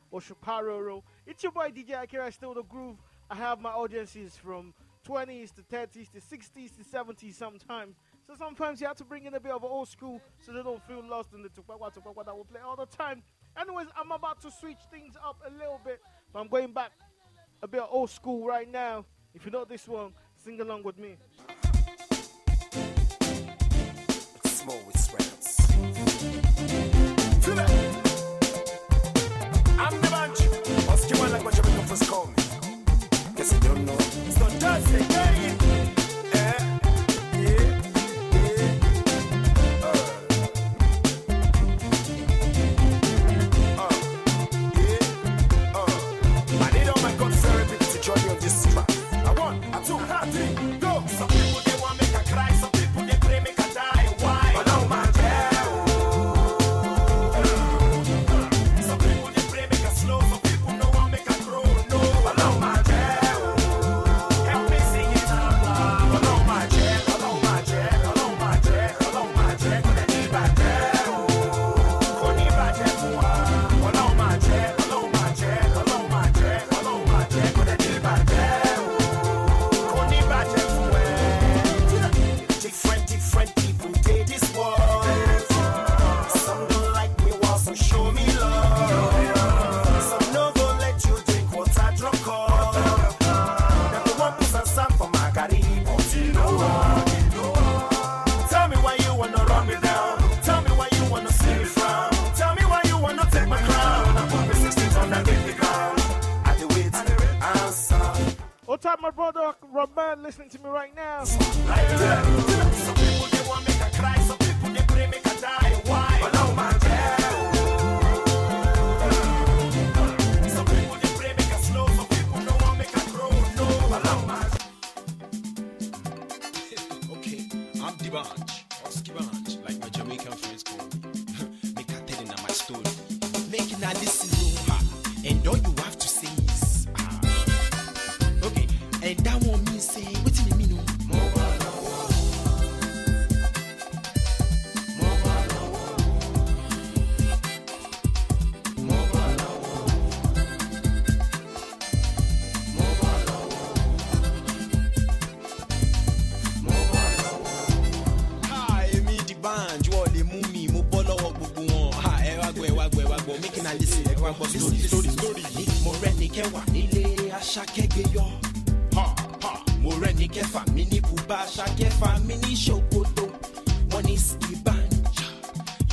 Speaker 12: Oshuparoro. It's your boy DJ Akira, still the groove. I have my audiences from 20s to 30s to 60s to 70s sometimes. So sometimes you have to bring in a bit of old school so they don't feel lost in the tupakwa tupakwa that we play all the time. Anyways, I'm about to switch things up a little bit, but I'm going back a bit old school right now. If you know this one, sing along with me.
Speaker 27: Small with. was call me.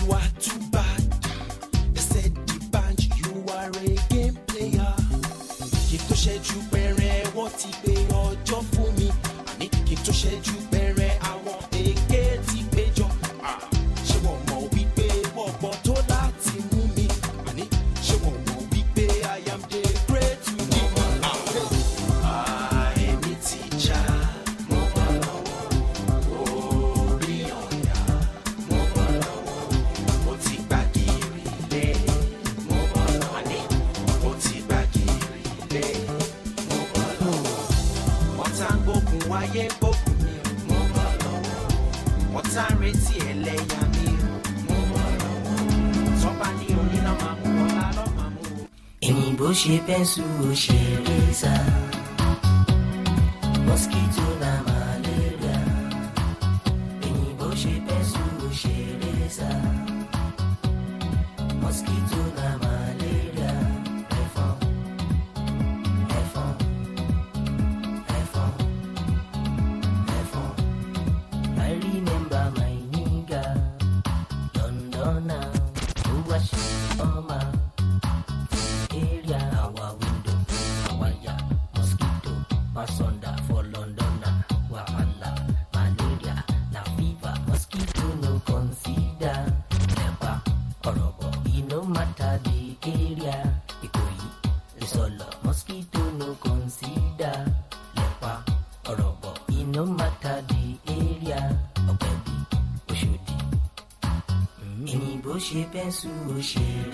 Speaker 27: quarto Hoje penso, hoje rezar. Jesus chega.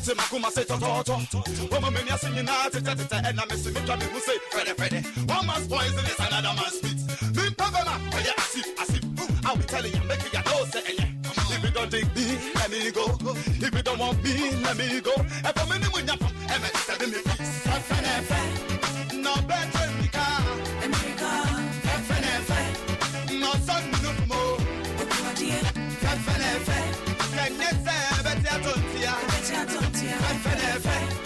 Speaker 27: wote makuma se tototo Woman many a singing out it
Speaker 35: it and I
Speaker 36: miss me
Speaker 29: trying to say Freddy Freddy One man's poison is another man's spit. Me pavema when you asip asip I will telling you I'm making your nose eh, yeah. If you don't take me let me go. If you don't want me let me go. If I'm in the
Speaker 30: Perfect.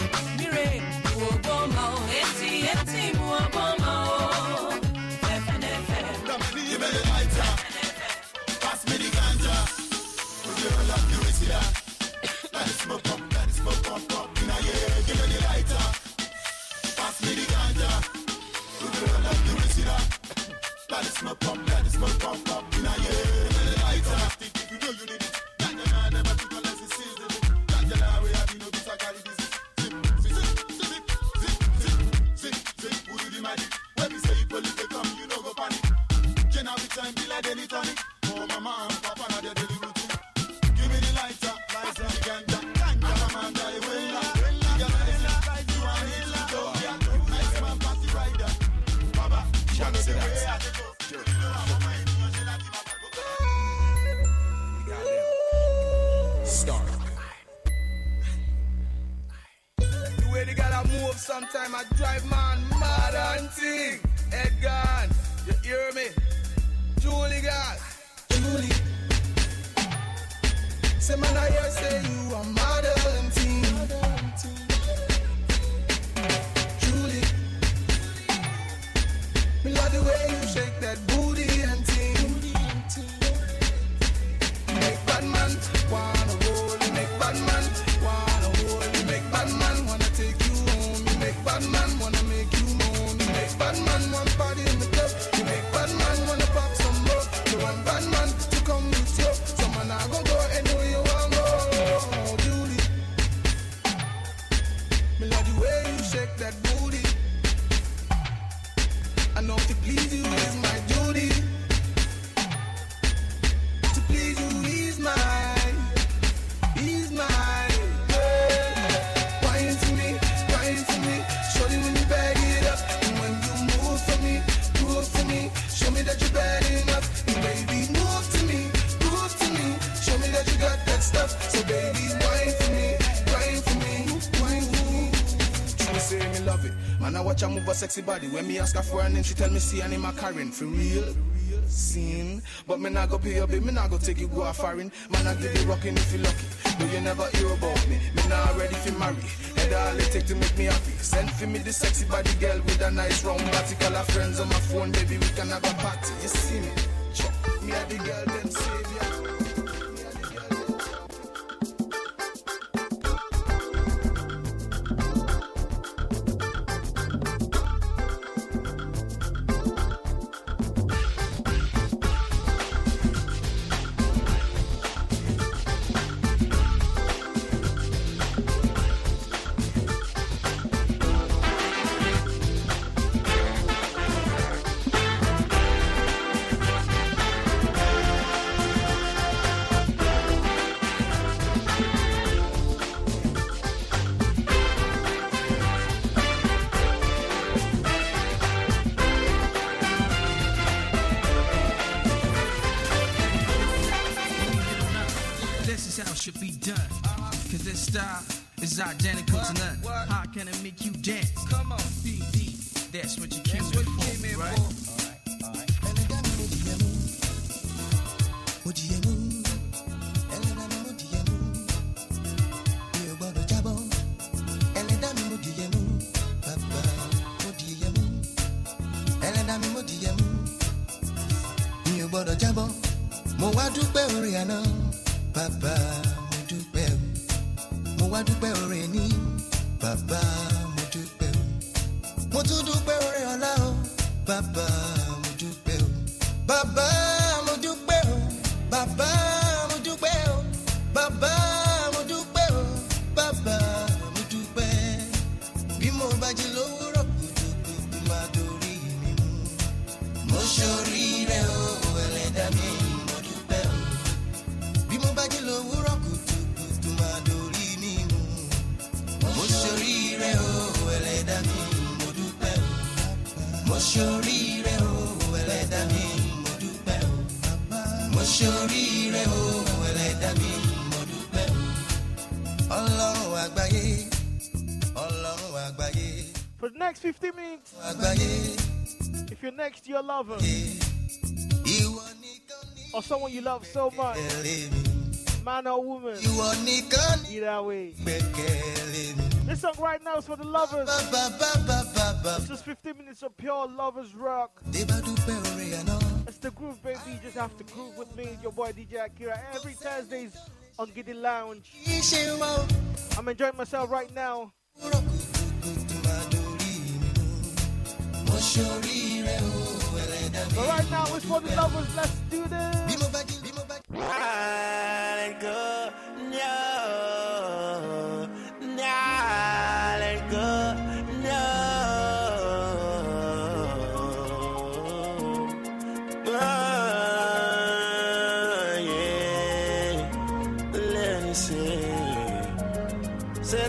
Speaker 30: Sexy body. When me ask her for her name, she tell me see her name a Karen. For real? Sin. But me not go pay your bill, me not go take you go a foreign. Man, I give you rockin' if you lucky. But you never hear about me. Me not ready for marry. And all it take to make me happy. Send for me the sexy body girl with a nice round body. Call her friends on my phone, baby, we can have a party. You see me?
Speaker 12: Next to your lover or someone you love so much, man or woman, either way. This song right now is for the lovers. This is 15 minutes of pure lovers rock. It's the groove, baby. You just have to groove with me, your boy DJ Akira, every Thursdays on Giddy Lounge. I'm enjoying myself right now. But right now, it's for the lovers. Let's do this.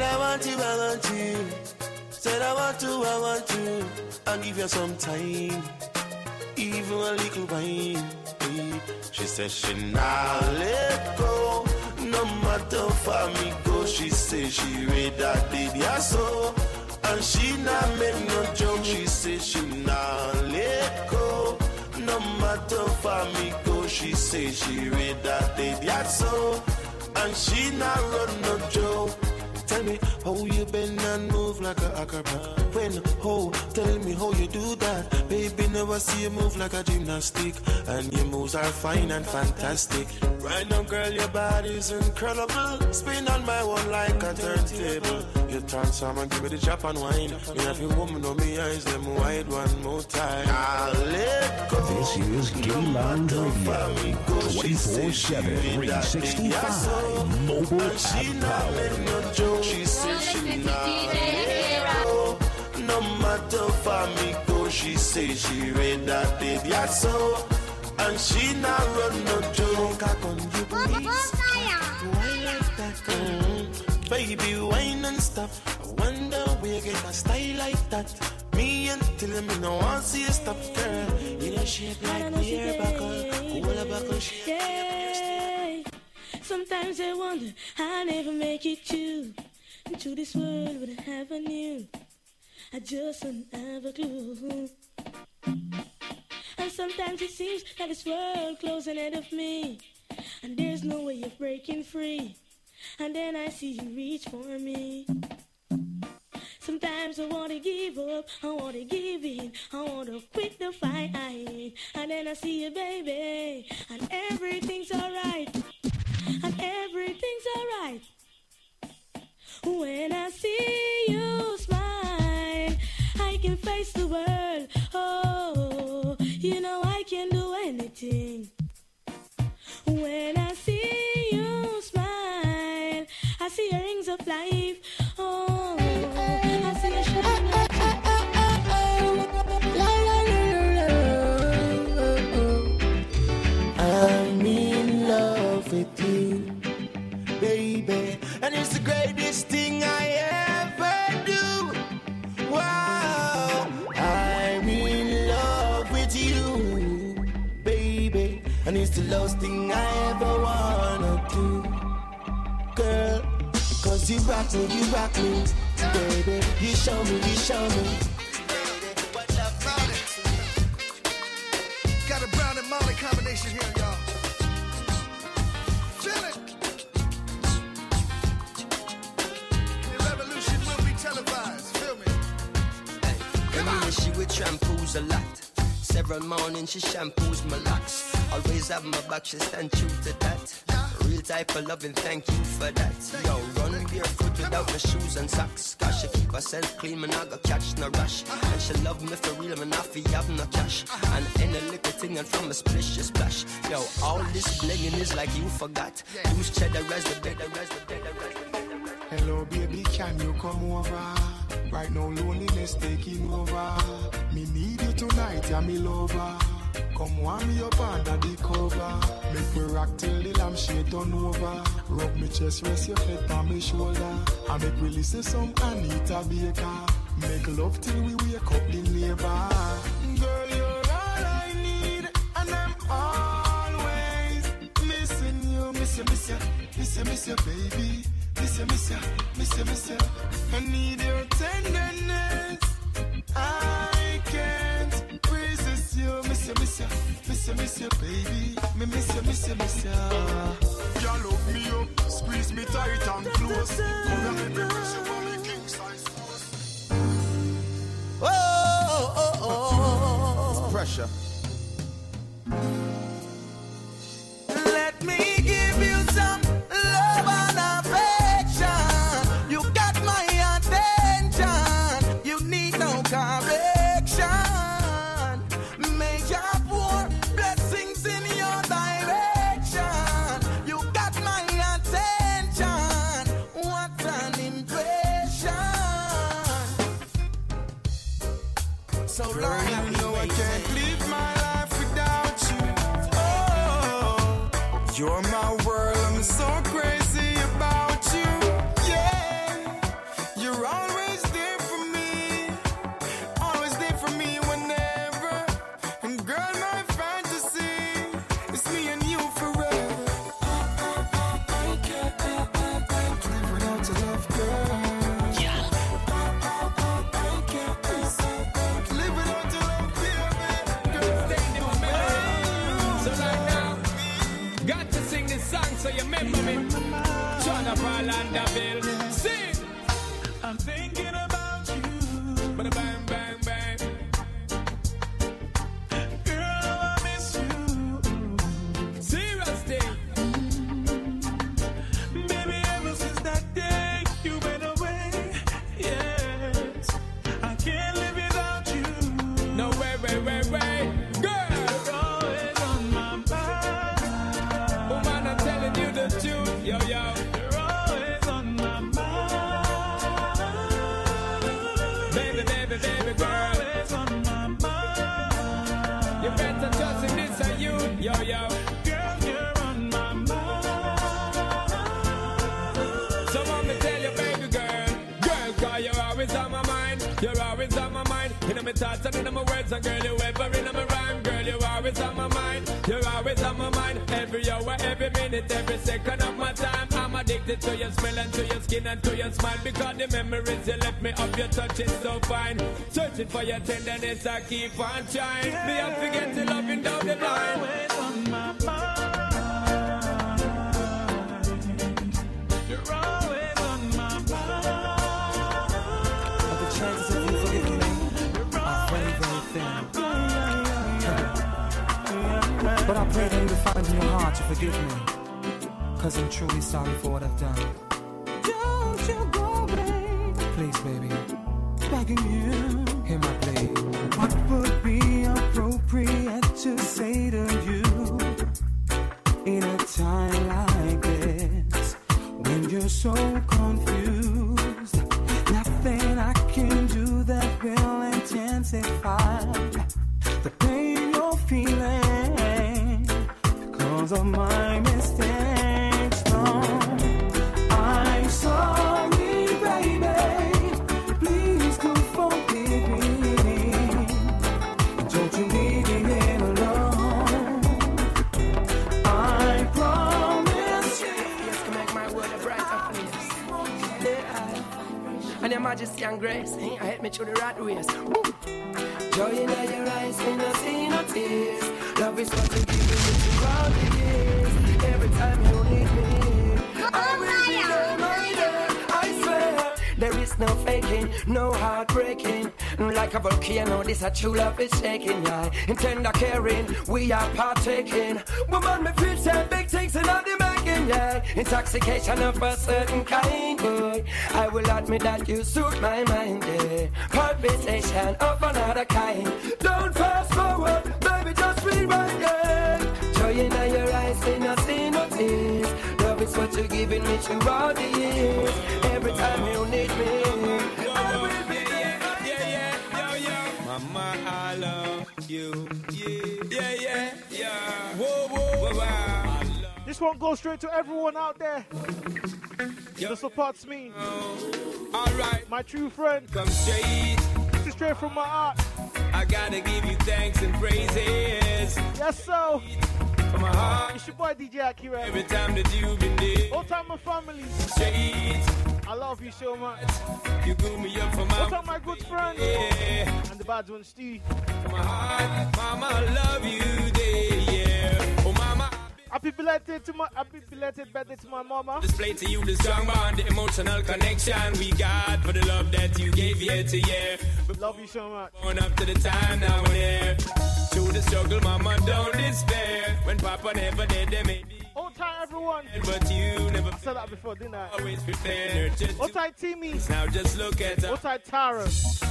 Speaker 19: I want you, you. To, I want to. I'll give you some time, even a little wine. She said she not let go, no matter for me go. She say she read that baby I saw, and she not make no joke. She say she not let go, no matter for me go. She say she read that baby I saw, and she not run no joke. Tell me how you bend and move like a acrobat. When, oh, tell me how you do that. Baby, never see you move like a gymnastic. And your moves are fine and fantastic. Right now, girl, your body's incredible. Spin on my one like a turntable. You transform and give me the chop and wine. Me have you woman on me eyes, them wide one more time. I'll let go.
Speaker 1: This is Gay Lounge Radio. 24 7, 365. Mobile app power.
Speaker 19: She says she not let go. No matter for me go, know she say she read that baby I saw. And she not run no joke. I can you please? Why like that? Baby, wine and stop. I wonder where you get a style like that. Me and till me no one see you stop, girl. You know shape like beer buckle, cool buckle shape.
Speaker 37: Yeah. Sometimes I wonder how I never make it to into this world would I have a new. I just don't have a clue. And sometimes it seems that this world closing ahead of me, and there's no way of breaking free. And then I see you reach for me. Sometimes I wanna give up, I wanna give in, I wanna quit the fight. And then I see you, baby, and everything's alright, and everything's alright. When I see you smile, I can face the world. Oh, you know I can do anything. When I see you smile, I see your rings of life. Oh, I see you shine.
Speaker 19: Last thing I ever wanna do, girl. Cause you rock me, you rock me, baby. You show me, you show me.
Speaker 38: Got a brown and Molly combination here, y'all. Feel it. The revolution will be televised. Feel me?
Speaker 39: Camilla, she with shampoos a lot. Several mornings she shampoos my locks. Always have my back, she stand true to that. Real type of loving, thank you for that. Yo, run barefoot without my shoes and socks. Cause she keep herself clean, man, I go catch no rush. And she love me for real, man, I feel have no cash. And any little thing and from a splish, she splash. Yo, all this blinging is like you forgot. Use cheddar as the the the better.
Speaker 40: Hello, baby, can you come over? Right now, loneliness taking over. Me need you tonight, yeah, me lover. Come warm me up under the cover. Make we rock till the lampshade turn over. Rub me chest, rest your head on my shoulder. And make we listen some Anita Baker. Make love till we wake up the neighbor. Girl, you're all I need, and I'm always missing you. Miss you, miss you, miss you, miss you, baby. Miss you, miss you, miss you, miss you. I need your tenderness. I you. Miss you, miss you, miss you, miss you, baby. Me miss you, miss you, miss you. You love me up, squeeze me tight and close. Come and let me you on me king size force.
Speaker 41: Oh, oh, oh, oh.
Speaker 38: It's pressure.
Speaker 39: Let me give you some
Speaker 40: me
Speaker 42: of
Speaker 16: your touch is so fine. Searching for your tenderness, I keep on trying. Me, I forget to loving down the line. Always on my mind. You're always on my mind.
Speaker 8: The chances of you forgiving me very, thin. But I pray that you find in your heart to forgive me. Cause I'm truly sorry for what I've done. Baby,
Speaker 43: true love is shaking, yeah. In tender caring, we are partaking. Woman, me feel say big things in all the making, yeah. Intoxication of a certain kind, boy. I will admit that you suit my mind, yeah. Palpitation of another kind. Don't fast forward, baby, just rewind, yeah. Joy in your eyes, they not see no tears. Love is what you're giving me through all the years. Every time you need me,
Speaker 16: Mama, I love you. Yeah, yeah, yeah. Whoa, whoa, whoa.
Speaker 12: This one goes straight to everyone out there that supports me.
Speaker 16: Oh, alright.
Speaker 12: My true friend.
Speaker 16: Come straight.
Speaker 12: This is straight from my heart.
Speaker 16: I gotta give you thanks and praises.
Speaker 12: Yes, so.
Speaker 16: From my heart.
Speaker 12: It's your boy DJ Akira.
Speaker 16: Every time that you've been there.
Speaker 12: All time my family.
Speaker 16: Straight.
Speaker 12: I love you so much.
Speaker 16: You grew me up from my
Speaker 12: All time my good friend?
Speaker 16: Yeah.
Speaker 12: And the bad one, Steve.
Speaker 16: From my heart. Mama, I love you there, yeah. Oh, mama.
Speaker 12: Happy belated to my happy belated birthday to my mama.
Speaker 16: Display to you the strong bond, the emotional connection we got for the love that you gave year to year.
Speaker 12: But love you so much.
Speaker 16: Born up to the time now we're there. Through the struggle, mama, don't despair. When papa never did, they made
Speaker 12: time everyone.
Speaker 16: But you never
Speaker 12: I said that before, didn't I?
Speaker 16: always prepared.
Speaker 12: All time Timmy.
Speaker 16: now just look at
Speaker 12: All
Speaker 16: her.
Speaker 12: time Tara.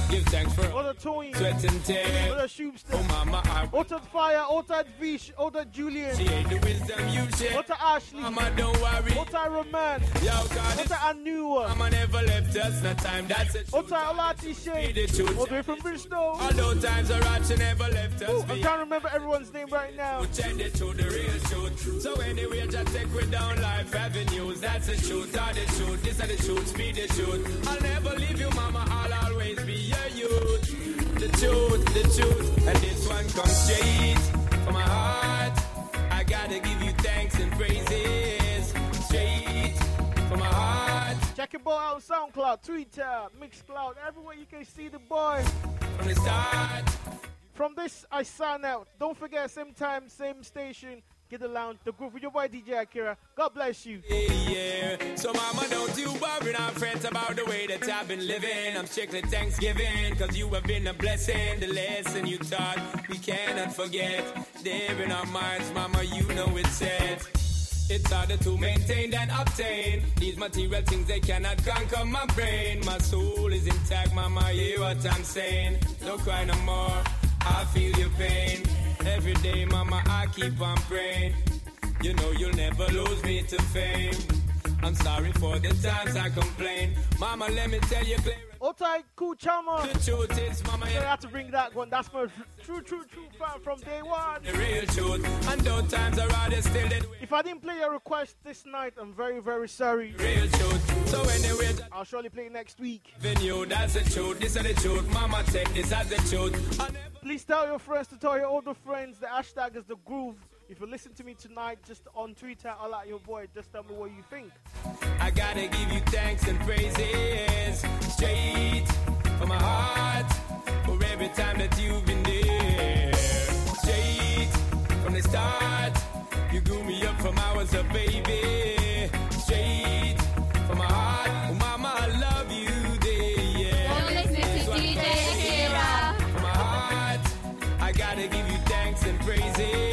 Speaker 16: Give thanks for
Speaker 12: All the Tony.
Speaker 16: sweat and tear.
Speaker 12: All the Shoopster.
Speaker 16: Oh, mama, I
Speaker 12: time Fire. All time Vish. All time Julian.
Speaker 16: she ain't the wisdom you share.
Speaker 12: All time Ashley.
Speaker 16: Mama, don't worry.
Speaker 12: All time Roman.
Speaker 16: Yo, God, it's
Speaker 12: time Anua.
Speaker 16: Mama never left us. No time, that's it.
Speaker 12: All time Olati
Speaker 16: the.
Speaker 12: All the way from Bristol.
Speaker 16: Although times are hard, she never left us.
Speaker 12: Ooh, I can't remember everyone's name right now.
Speaker 16: Change it to the real truth. So anyway, take we down life avenues. That's the truth, are the truth. This are the truth, speed the truth. I'll never leave you, mama. I'll always be your youth. The truth, the truth. And this one comes straight from my heart. I gotta give you thanks and praises. Straight from my heart.
Speaker 12: Check your boy out on SoundCloud, Twitter, Mixcloud, everywhere you can see the boy.
Speaker 16: From the start.
Speaker 12: From this, I sign out. Don't forget, same time, same station. Get the lounge, the group with your boy DJ Akira. God bless you.
Speaker 16: Yeah, so mama, don't you worry, not fret about the way that I've been living. I'm strictly Thanksgiving, cause you have been a blessing. The lesson you taught, we cannot forget. There in our minds, mama, you know it's set. It's harder to maintain than obtain. These material things, they cannot conquer my brain. My soul is intact, mama, hear what I'm saying. Don't cry no more, I feel your pain. Every day, mama, I keep on praying. You know you'll never lose me to fame. I'm sorry for the times I complain. Mama, let me tell you clear.
Speaker 12: Otai Kuchama.
Speaker 16: The truth is, mama,
Speaker 12: So
Speaker 16: you
Speaker 12: I had to bring that one. That's my true, true, true fan from day one.
Speaker 16: the real truth. And though times are it's still the
Speaker 12: If I didn't play your request this night, I'm very, very sorry.
Speaker 16: real truth. So anyway,
Speaker 12: I'll surely play next week.
Speaker 16: venue, that's the truth. This is the truth. Mama take this as the truth.
Speaker 12: Please tell your friends to tell your older friends. The hashtag is the groove. If you listen to me tonight, just on Twitter, I like your boy. Just tell me what you think.
Speaker 16: I gotta give you thanks and praises straight from my heart for every time that you've been there. Straight from the start, you grew me up from hours of baby.